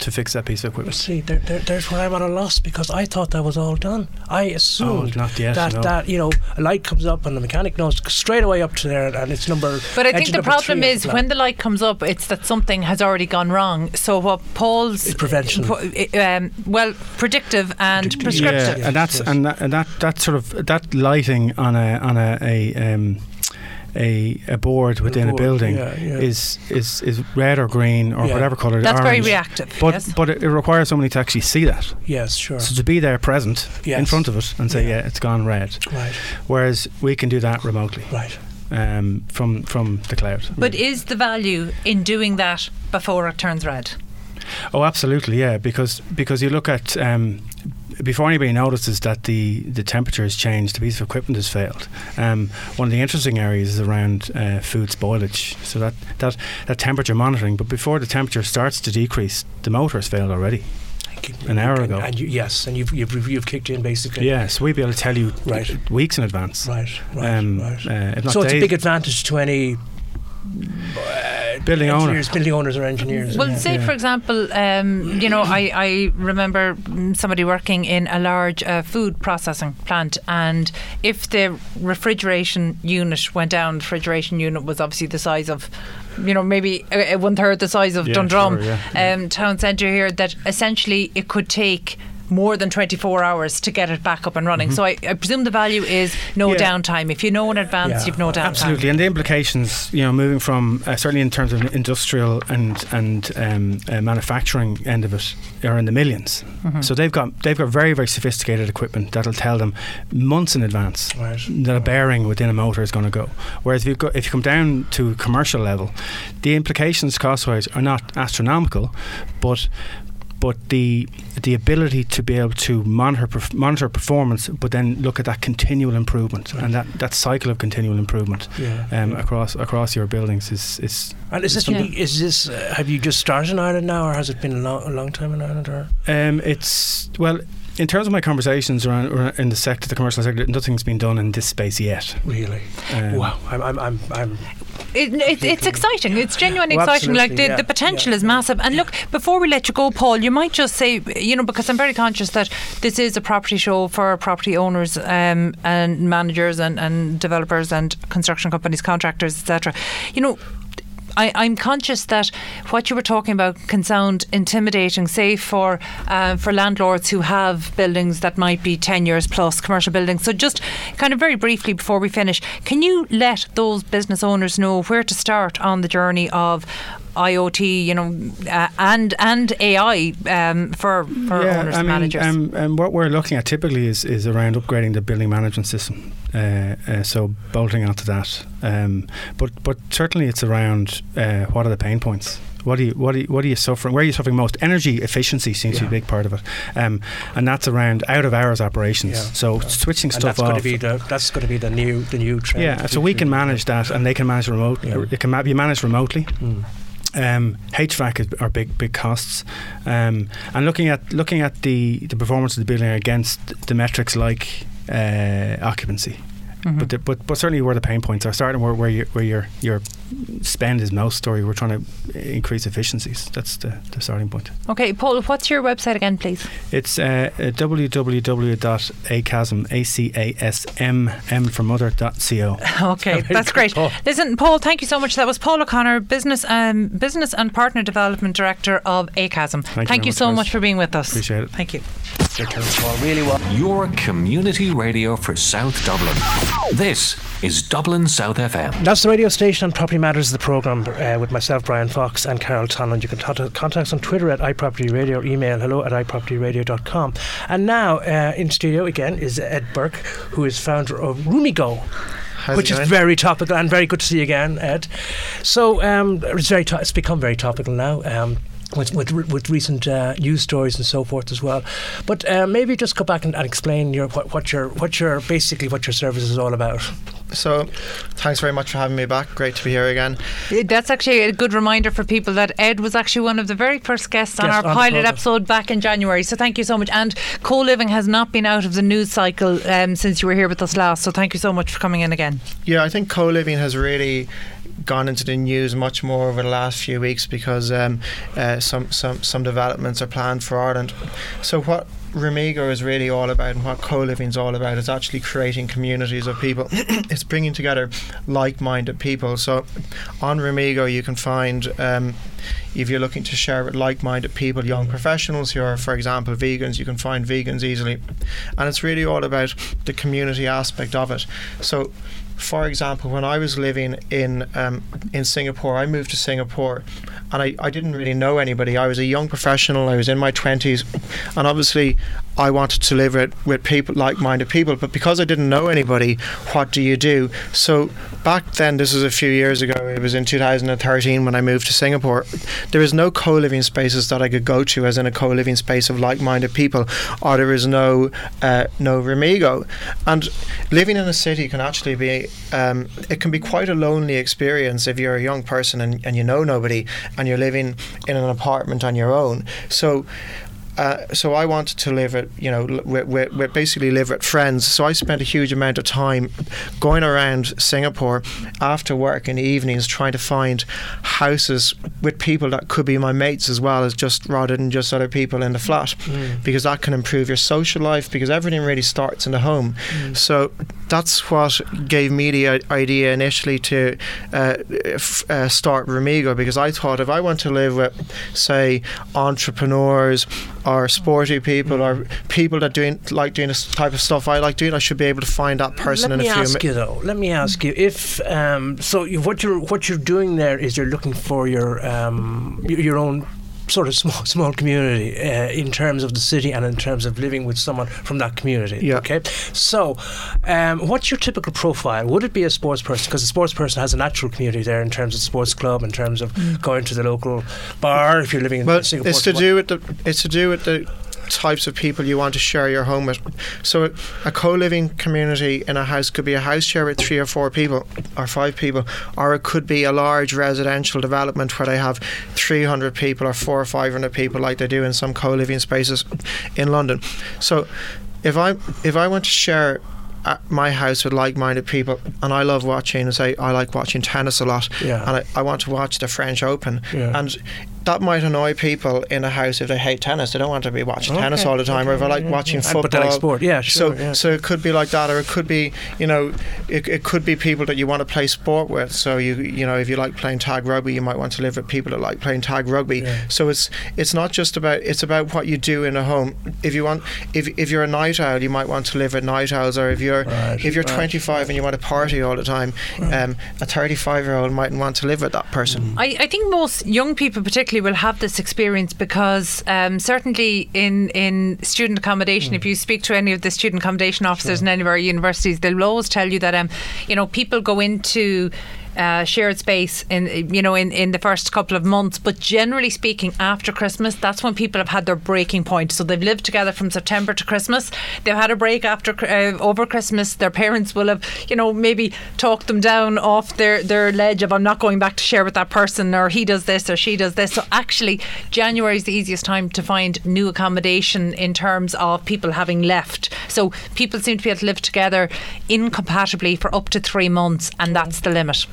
to fix that piece of equipment. see, there, there, there's where I'm at a loss because I thought that was all done. I assumed Oh, not yet, that no. that you know a light comes up and the mechanic knows straight away up to there and it's number. But I think the problem is the when the light comes up, it's that something has already gone wrong. So what Paul's It's prevention. po- um, well, predictive and Predictive, prescriptive. Yeah, and that's yes. and that, and that that sort of that lighting on a on a a um, a, a board within a board, building yeah, yeah. is is is red or green or Yeah. whatever color. That's very reactive. But yes. but it, it requires somebody to actually see that, yes, sure, so to be there present in front of it and say, Yeah. yeah, it's gone red. right, Whereas we can do that remotely right. um, from from the cloud. But is the value in doing that before it turns red? Oh, absolutely, yeah. Because because you look at um, before anybody notices that the, the temperature has changed, the piece of equipment has failed. Um, one of the interesting areas is around uh, food spoilage. So that, that that temperature monitoring. But before the temperature starts to decrease, the motor has failed already. An hour ago. and you, yes, and you've, you've you've kicked in basically. Yeah, so we'd be able to tell you Right. weeks in advance. Right, right, Um, right. uh, so it's a big advantage to any Building owner. building owners or engineers. Well, yeah. say Yeah. for example, um, you know, I, I remember somebody working in a large uh, food processing plant, and if the refrigeration unit went down, the refrigeration unit was obviously the size of, you know, maybe uh, one third the size of Yeah, Dundrum sure, yeah, um, town centre here. That essentially it could take. More than 24 hours to get it back up and running. So I, I presume the value is no Mm-hmm. Yeah. downtime. If you know in advance, Yeah, you've no downtime. Absolutely, and the implications, you know, moving from uh, certainly in terms of industrial and and um, uh, manufacturing end of it, are in the 1000000s Mm-hmm. So they've got they've got very very sophisticated equipment that'll tell them months in advance Right. that a bearing within a motor is going to go. Whereas if you go, if you come down to commercial level, the implications cost wise are not astronomical, but but the the ability to be able to monitor perf- monitor performance, but then look at that continual improvement and that, that cycle of continual improvement Yeah. um, yeah. across across your buildings is is And is this Yeah. Is this? Uh, have you just started in Ireland now, or has it been a long, a long time in Ireland? Or um, it's well. In terms of my conversations around, around in the sector, the commercial sector, nothing's been done in this space yet. really? Um, wow, I'm, I'm, I'm, I'm It, it, it's exciting. It's genuinely Well, exciting. Like the, yeah, the potential yeah, is massive. And look, before we let you go, Paul, you might just say, you know, because I'm very conscious that this is a property show for property owners um, and managers and, and developers and construction companies, contractors, etc. You know. I, I'm conscious that what you were talking about can sound intimidating, say for uh, for landlords who have buildings that might be 10 years plus, commercial buildings. So, just kind of very briefly before we finish, can you let those business owners know where to start on the journey of IoT, you know, uh, and and AI um, for for owners I and mean, managers? Um, um, what we're looking at typically is, is around upgrading the building management system. Uh, uh, so bolting onto that, um, but but certainly it's around uh, what are the pain points. What are you what are you, what are you suffering? Where are you suffering most? Energy efficiency seems to be a big part of it, um, and that's around out of hours operations. Yeah. So Yeah. switching and stuff that's off. be the that's going to be the new the new trend. yeah, so we can manage that, and they can manage remote. Yeah. It can be managed remotely. Mm. Um, HVAC is, are big big costs, um, and looking at looking at the, the performance of the building against the metrics like uh, occupancy. Mm-hmm. But, the, but but certainly where the pain points are starting where where, you, where your your spend is most story. We're trying to increase efficiencies. That's the, the starting point. Okay, Paul, what's your website again, please? It's uh, uh, www.acasm a c a s m m for mother.co. Okay, that's great. Paul. Listen, Paul, thank you so much. That was Paul O'Connor, business um, business and partner development director of ACASM. Thank Thank, you you so much for being with us. Appreciate it. Thank you. Your turn, Paul. Really well. Your community radio for South Dublin. This is Dublin South FM. That's the radio station on Property Matters, the programme uh, with myself, Brian Fox, and Carol Tallon. You can t- contact us on Twitter at iPropertyRadio or email hello at iPropertyRadio.com. And now uh, in studio again is Ed Burke, who is founder of RooMigo. How's which is very topical and very good to see you again, Ed. So um, it's very to- it's become very topical now. Um, with, with with recent uh, news stories and so forth as well, but uh, maybe just go back and, and explain your what, what your what your basically what your service is all about. So, thanks very much for having me back. Great to be here again. That's actually a good reminder for people that Ed was actually one of the very first guests on Guest our on pilot episode back in January. So thank you so much. And co living has not been out of the news cycle um, since you were here with us last. So thank you so much for coming in again. Yeah, I think co-living has really gone into the news much more over the last few weeks because um, uh, some some some developments are planned for Ireland. So what RooMigo is really all about and what co-living is all about is actually creating communities of people. it's bringing together like-minded people. So on RooMigo you can find um, if you're looking to share with like-minded people, young professionals who are, for example, vegans, you can find vegans easily, and it's really all about the community aspect of it. So, for example, when I was living in um, in Singapore, I moved to Singapore, and I, I didn't really know anybody. I was a young professional. I was in my twenties, and obviously, I wanted to live with, with people like-minded people. But because I didn't know anybody, what do you do? So back then, this was a few years ago. It was in 2013 when I moved to Singapore. There is no co-living spaces that I could go to, as in a co-living space of like-minded people, or there is no uh, no RooMigo. And living in a city can actually be um, it can be quite a lonely experience if you're a young person and, and you know nobody and you're living in an apartment on your own. So uh, so I wanted to live at, you know, l- with, with, with basically live at friends. So I spent a huge amount of time going around Singapore after work in the evenings trying to find houses with people that could be my mates as well as just rather than just other people in the flat, because that can improve your social life. Because everything really starts in the home. So that's what gave me the i- idea initially to uh, f- uh, start RooMigo because I thought if I want to live with, say, entrepreneurs or sporty people or people that doing like doing this type of stuff I like doing, I should be able to find that person Let in a few. minutes. Let me ask mi- you though. Let me ask you if um, so. You, what you're what you're doing there is you're looking for your um, your own sort of small small community uh, in terms of the city and in terms of living with someone from that community. Yeah. Okay. So, um, what's your typical profile? Would it be a sports person? Because a sports person has a natural community there in terms of sports club, in terms of going to the local bar. If you're living in Well, Singapore, it's to do with the it's to do with the types of people you want to share your home with. So a co-living community in a house could be a house share with three or four people or five people, or it could be a large residential development where they have 300 people or four or 500 people like they do in some co-living spaces in London. So if I if I want to share at my house with like-minded people and I love watching say I like watching tennis a lot Yeah. and I, I want to watch the French Open Yeah. and that might annoy people in a house if they hate tennis. They don't want to be watching tennis all the time or if I like yeah, watching yeah. football But they like sport, yeah, sure, so yeah. so it could be like that or it could be you know it, it could be people that you want to play sport with. So you you know if you like playing tag rugby you might want to live with people that like playing tag rugby. Yeah. so it's it's not just about it's about what you do in a home. If you want if, if you're a night owl you might want to live with night owls or if you're Right, if you're right. 25 and you want to party all the time um, a 35 year old mightn't want to live with that person. I, I think most young people, particularly, will have this experience because um, certainly in in student accommodation, if you speak to any of the student accommodation officers in any of our universities, they'll always tell you that um, you know people go into uh, shared space in you know in, in the first couple of months. But generally speaking, after Christmas, that's when people have had their breaking point. So they've lived together from September to Christmas. They've had a break after uh, over Christmas. Their parents will have you know maybe talked them down off their their ledge of I'm not going back to share with that person, or he does this or she does this. So actually, January is the easiest time to find new accommodation in terms of people having left. So people seem to be able to live together incompatibly for up to three months, and that's the limit.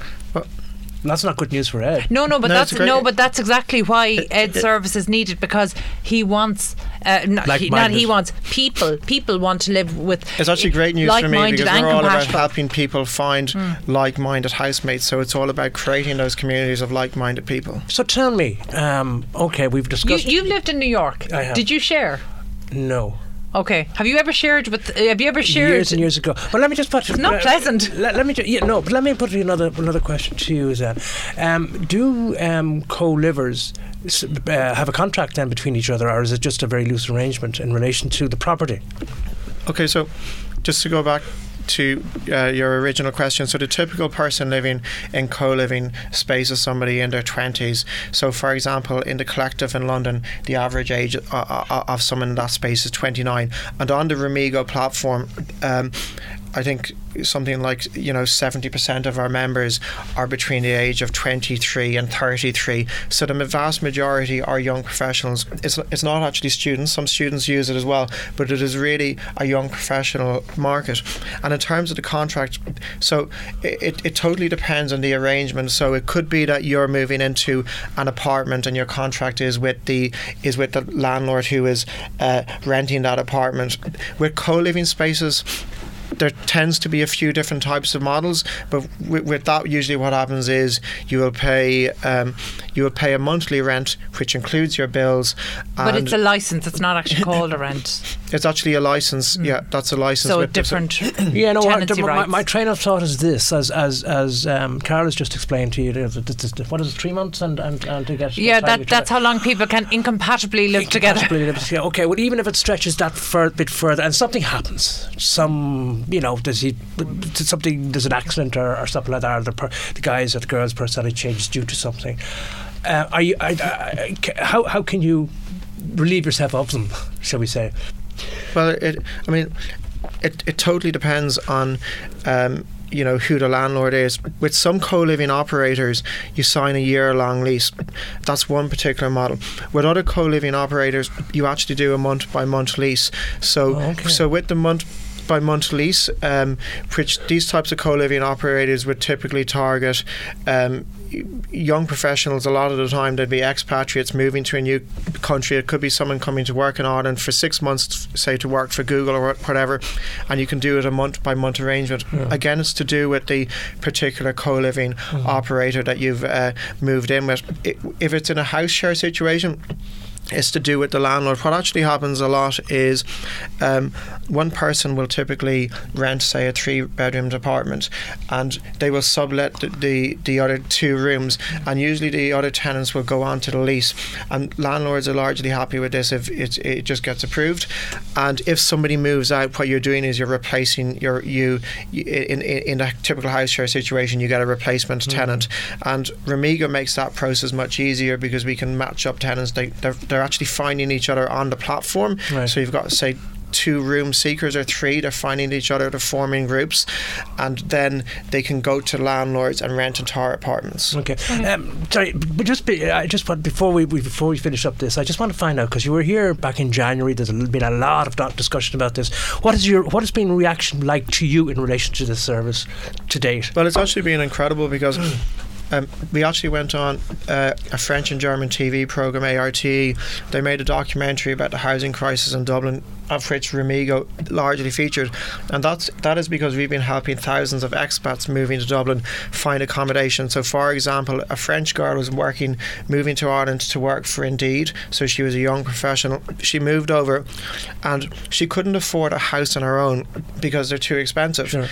That's not good news for Ed. No, no, but No, that's no, but that's exactly why Ed service is needed because he wants, uh, not, he, not he wants people. People want to live with. It's actually great news for me like-minded because and we're all about helping people find like-minded housemates. So it's all about creating those communities of like-minded people. So tell me, um, okay, we've You, discussed. you've lived in New York. I have. Did you share? no. Okay. Have you ever shared with? Uh, have you ever shared? years and years ago. But let me just put. It's not uh, pleasant. Let, let me. Ju- yeah, no, but let me put another another question to you. Then, um, do um, co-livers uh, have a contract then between each other, or is it just a very loose arrangement in relation to the property? Okay, so just to go back to uh, your original question, so the typical person living in co-living space is somebody in their twenties. So, for example, in the collective in London, the average age uh, uh, of someone in that space is twenty nine, and on the RooMigo platform. Um, I think something like you know 70% of our members are between the age of 23 and 33 so the vast majority are young professionals. It's, it's not actually students. Some students use it as well but it is really a young professional market. And in terms of the contract so it, it, totally depends on the arrangement. So it could be that you're moving into an apartment and your contract is with the is with the landlord who is uh, renting that apartment. With co-living spaces there tends to be a few different types of models, but with, with that, usually what happens is you will pay um, you will pay a monthly rent, which includes your bills. but it's a license. It's not actually called a rent. it's actually a license. Yeah, that's a license. So with the- different. Yeah, no. what- tenancy my, my, train of thought is this: as as as um, Carol has just explained to you, what is it, three months and and, and to get yeah, that that's how long people can incompatibly live together. Possibly live together. Okay, well, even if it stretches that fur- bit further, and something happens, some you know, does he, did something, there's an accident or, or something like that, or the, per, the guys or the girls' personality changes due to something. Uh, are you? I, I, I, how how can you relieve yourself of them? Shall we say? Well, it. I mean, it, it totally depends on. Um, you know who the landlord is. With some co-living operators, you sign a year-long lease. That's one particular model. With other co-living operators, you actually do a month-by-month lease. So, Oh, okay. so with the month by month lease, um, which these types of co-living operators would typically target um, young professionals. A lot of the time, they'd be expatriates moving to a new country. It could be someone coming to work in Ireland for six months, say to work for Google or whatever, and you can do it a month by month arrangement. Again, it's to do with the particular co-living operator that you've uh, moved in with. If it's in a house share situation it's to do with the landlord. What actually happens a lot is um, one person will typically rent, say, a three bedroom apartment and they will sublet the, the, the other two rooms, and usually the other tenants will go on to the lease. And landlords are largely happy with this if it, it just gets approved. And if somebody moves out, what you're doing is you're replacing your you in, in, in a typical house share situation, you get a replacement tenant. And RooMigo makes that process much easier because we can match up tenants. They, they're, they're actually finding each other on the platform. Right. So you've got, say, two room seekers or three, they're finding each other, they're forming groups, and then they can go to landlords and rent entire apartments. Okay. Um, sorry, but just be, I just want before we, we before we finish up this, I just want to find out because you were here back in January. There's been a lot of discussion about this. What is your what has been reaction like to you in relation to this service to date? Well, it's actually been incredible because um, we actually went on uh, a French and German TV program, Arte. They made a documentary about the housing crisis in Dublin, of which RooMigo largely featured, and that's that is because we've been helping thousands of expats moving to Dublin find accommodation. So, for example, a French girl was working, moving to Ireland to work for Indeed. So she was a young professional. She moved over, and she couldn't afford a house on her own because they're too expensive. Sure.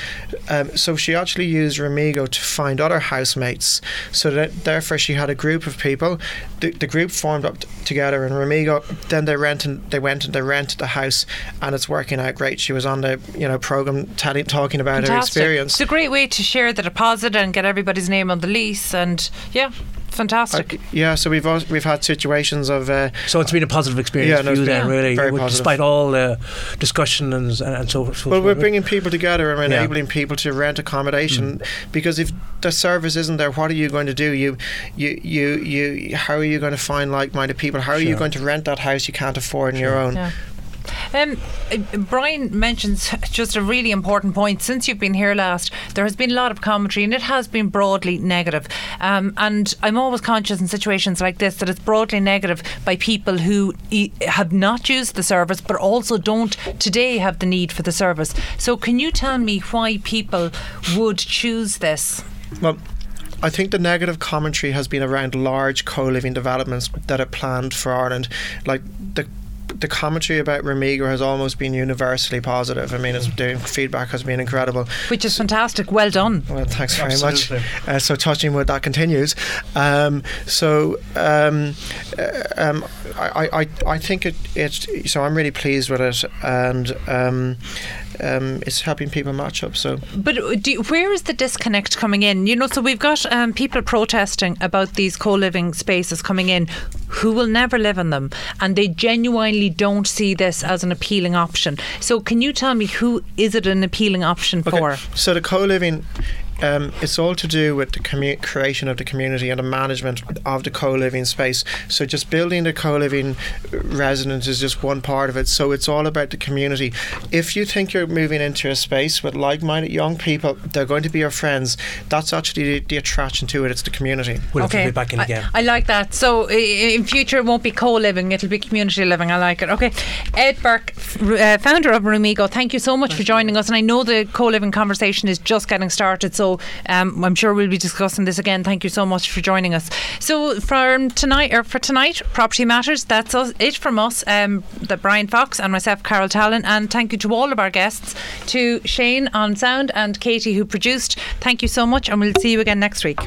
Um, so she actually used RooMigo to find other housemates So that therefore she had a group of people. The, the group formed up t- together in RooMigo. Then they rented. They went and they rented the house, and it's working out great. She was on the you know program telling, talking about her experience. It's a great way to share the deposit and get everybody's name on the lease, and yeah, fantastic. Uh, yeah, so we've al- we've had situations of uh, So it's been a positive experience Yeah, for no, you then, really, very with- despite all the discussion and, and so, so Well, we're forth. bringing people together and Yeah. Mm. enabling people to rent accommodation because if the service isn't there, what are you going to do? You, you, you, you. How are you going to find like-minded people? How are you going to rent that house you can't afford on your own? Yeah. Um, Brian mentions just a really important point. Since you've been here last, there has been a lot of commentary, and it has been broadly negative. Um, and I'm always conscious in situations like this that it's broadly negative by people who e- have not used the service, but also don't today have the need for the service. So, can you tell me why people would choose this? Well, I think the negative commentary has been around large co-living developments that are planned for Ireland, like the. The commentary about RooMigo has almost been universally positive. I mean, it's, the feedback has been incredible. Which is fantastic. Well done. Well, thanks very Absolutely. much. Uh, so touching wood, that continues. Um, so um, uh, um, I, I, I think it, it's so I'm really pleased with it, and um, it's helping people match up. So But uh, you, where is the disconnect coming in? You know, so we've got um, people protesting about these co-living spaces coming in, who will never live in them, and they genuinely don't see this as an appealing option. So, can you tell me who is it an appealing option for? So the co-living, um, it's all to do with the commu- creation of the community and the management of the co-living space. So just building the co-living residence is just one part of it. So it's all about the community. If you think you're moving into a space with like-minded young people, they're going to be your friends. That's actually the, the attraction to it. It's the community. We'll have to be back in I- again. I, like that. So in future, it won't be co-living; it'll be community living. I like it. Okay, Ed Burke, uh, founder of RooMigo, thank you so much for joining us. And I know the co-living conversation is just getting started, so um, I'm sure we'll be discussing this again. Thank you so much for joining us. So from tonight, or for tonight, property matters. That's us, it from us. Um, Brian Fox and myself, Carol Tallon, and thank you to all of our guests, to Shane on sound and Katie who produced. Thank you so much, and we'll see you again next week.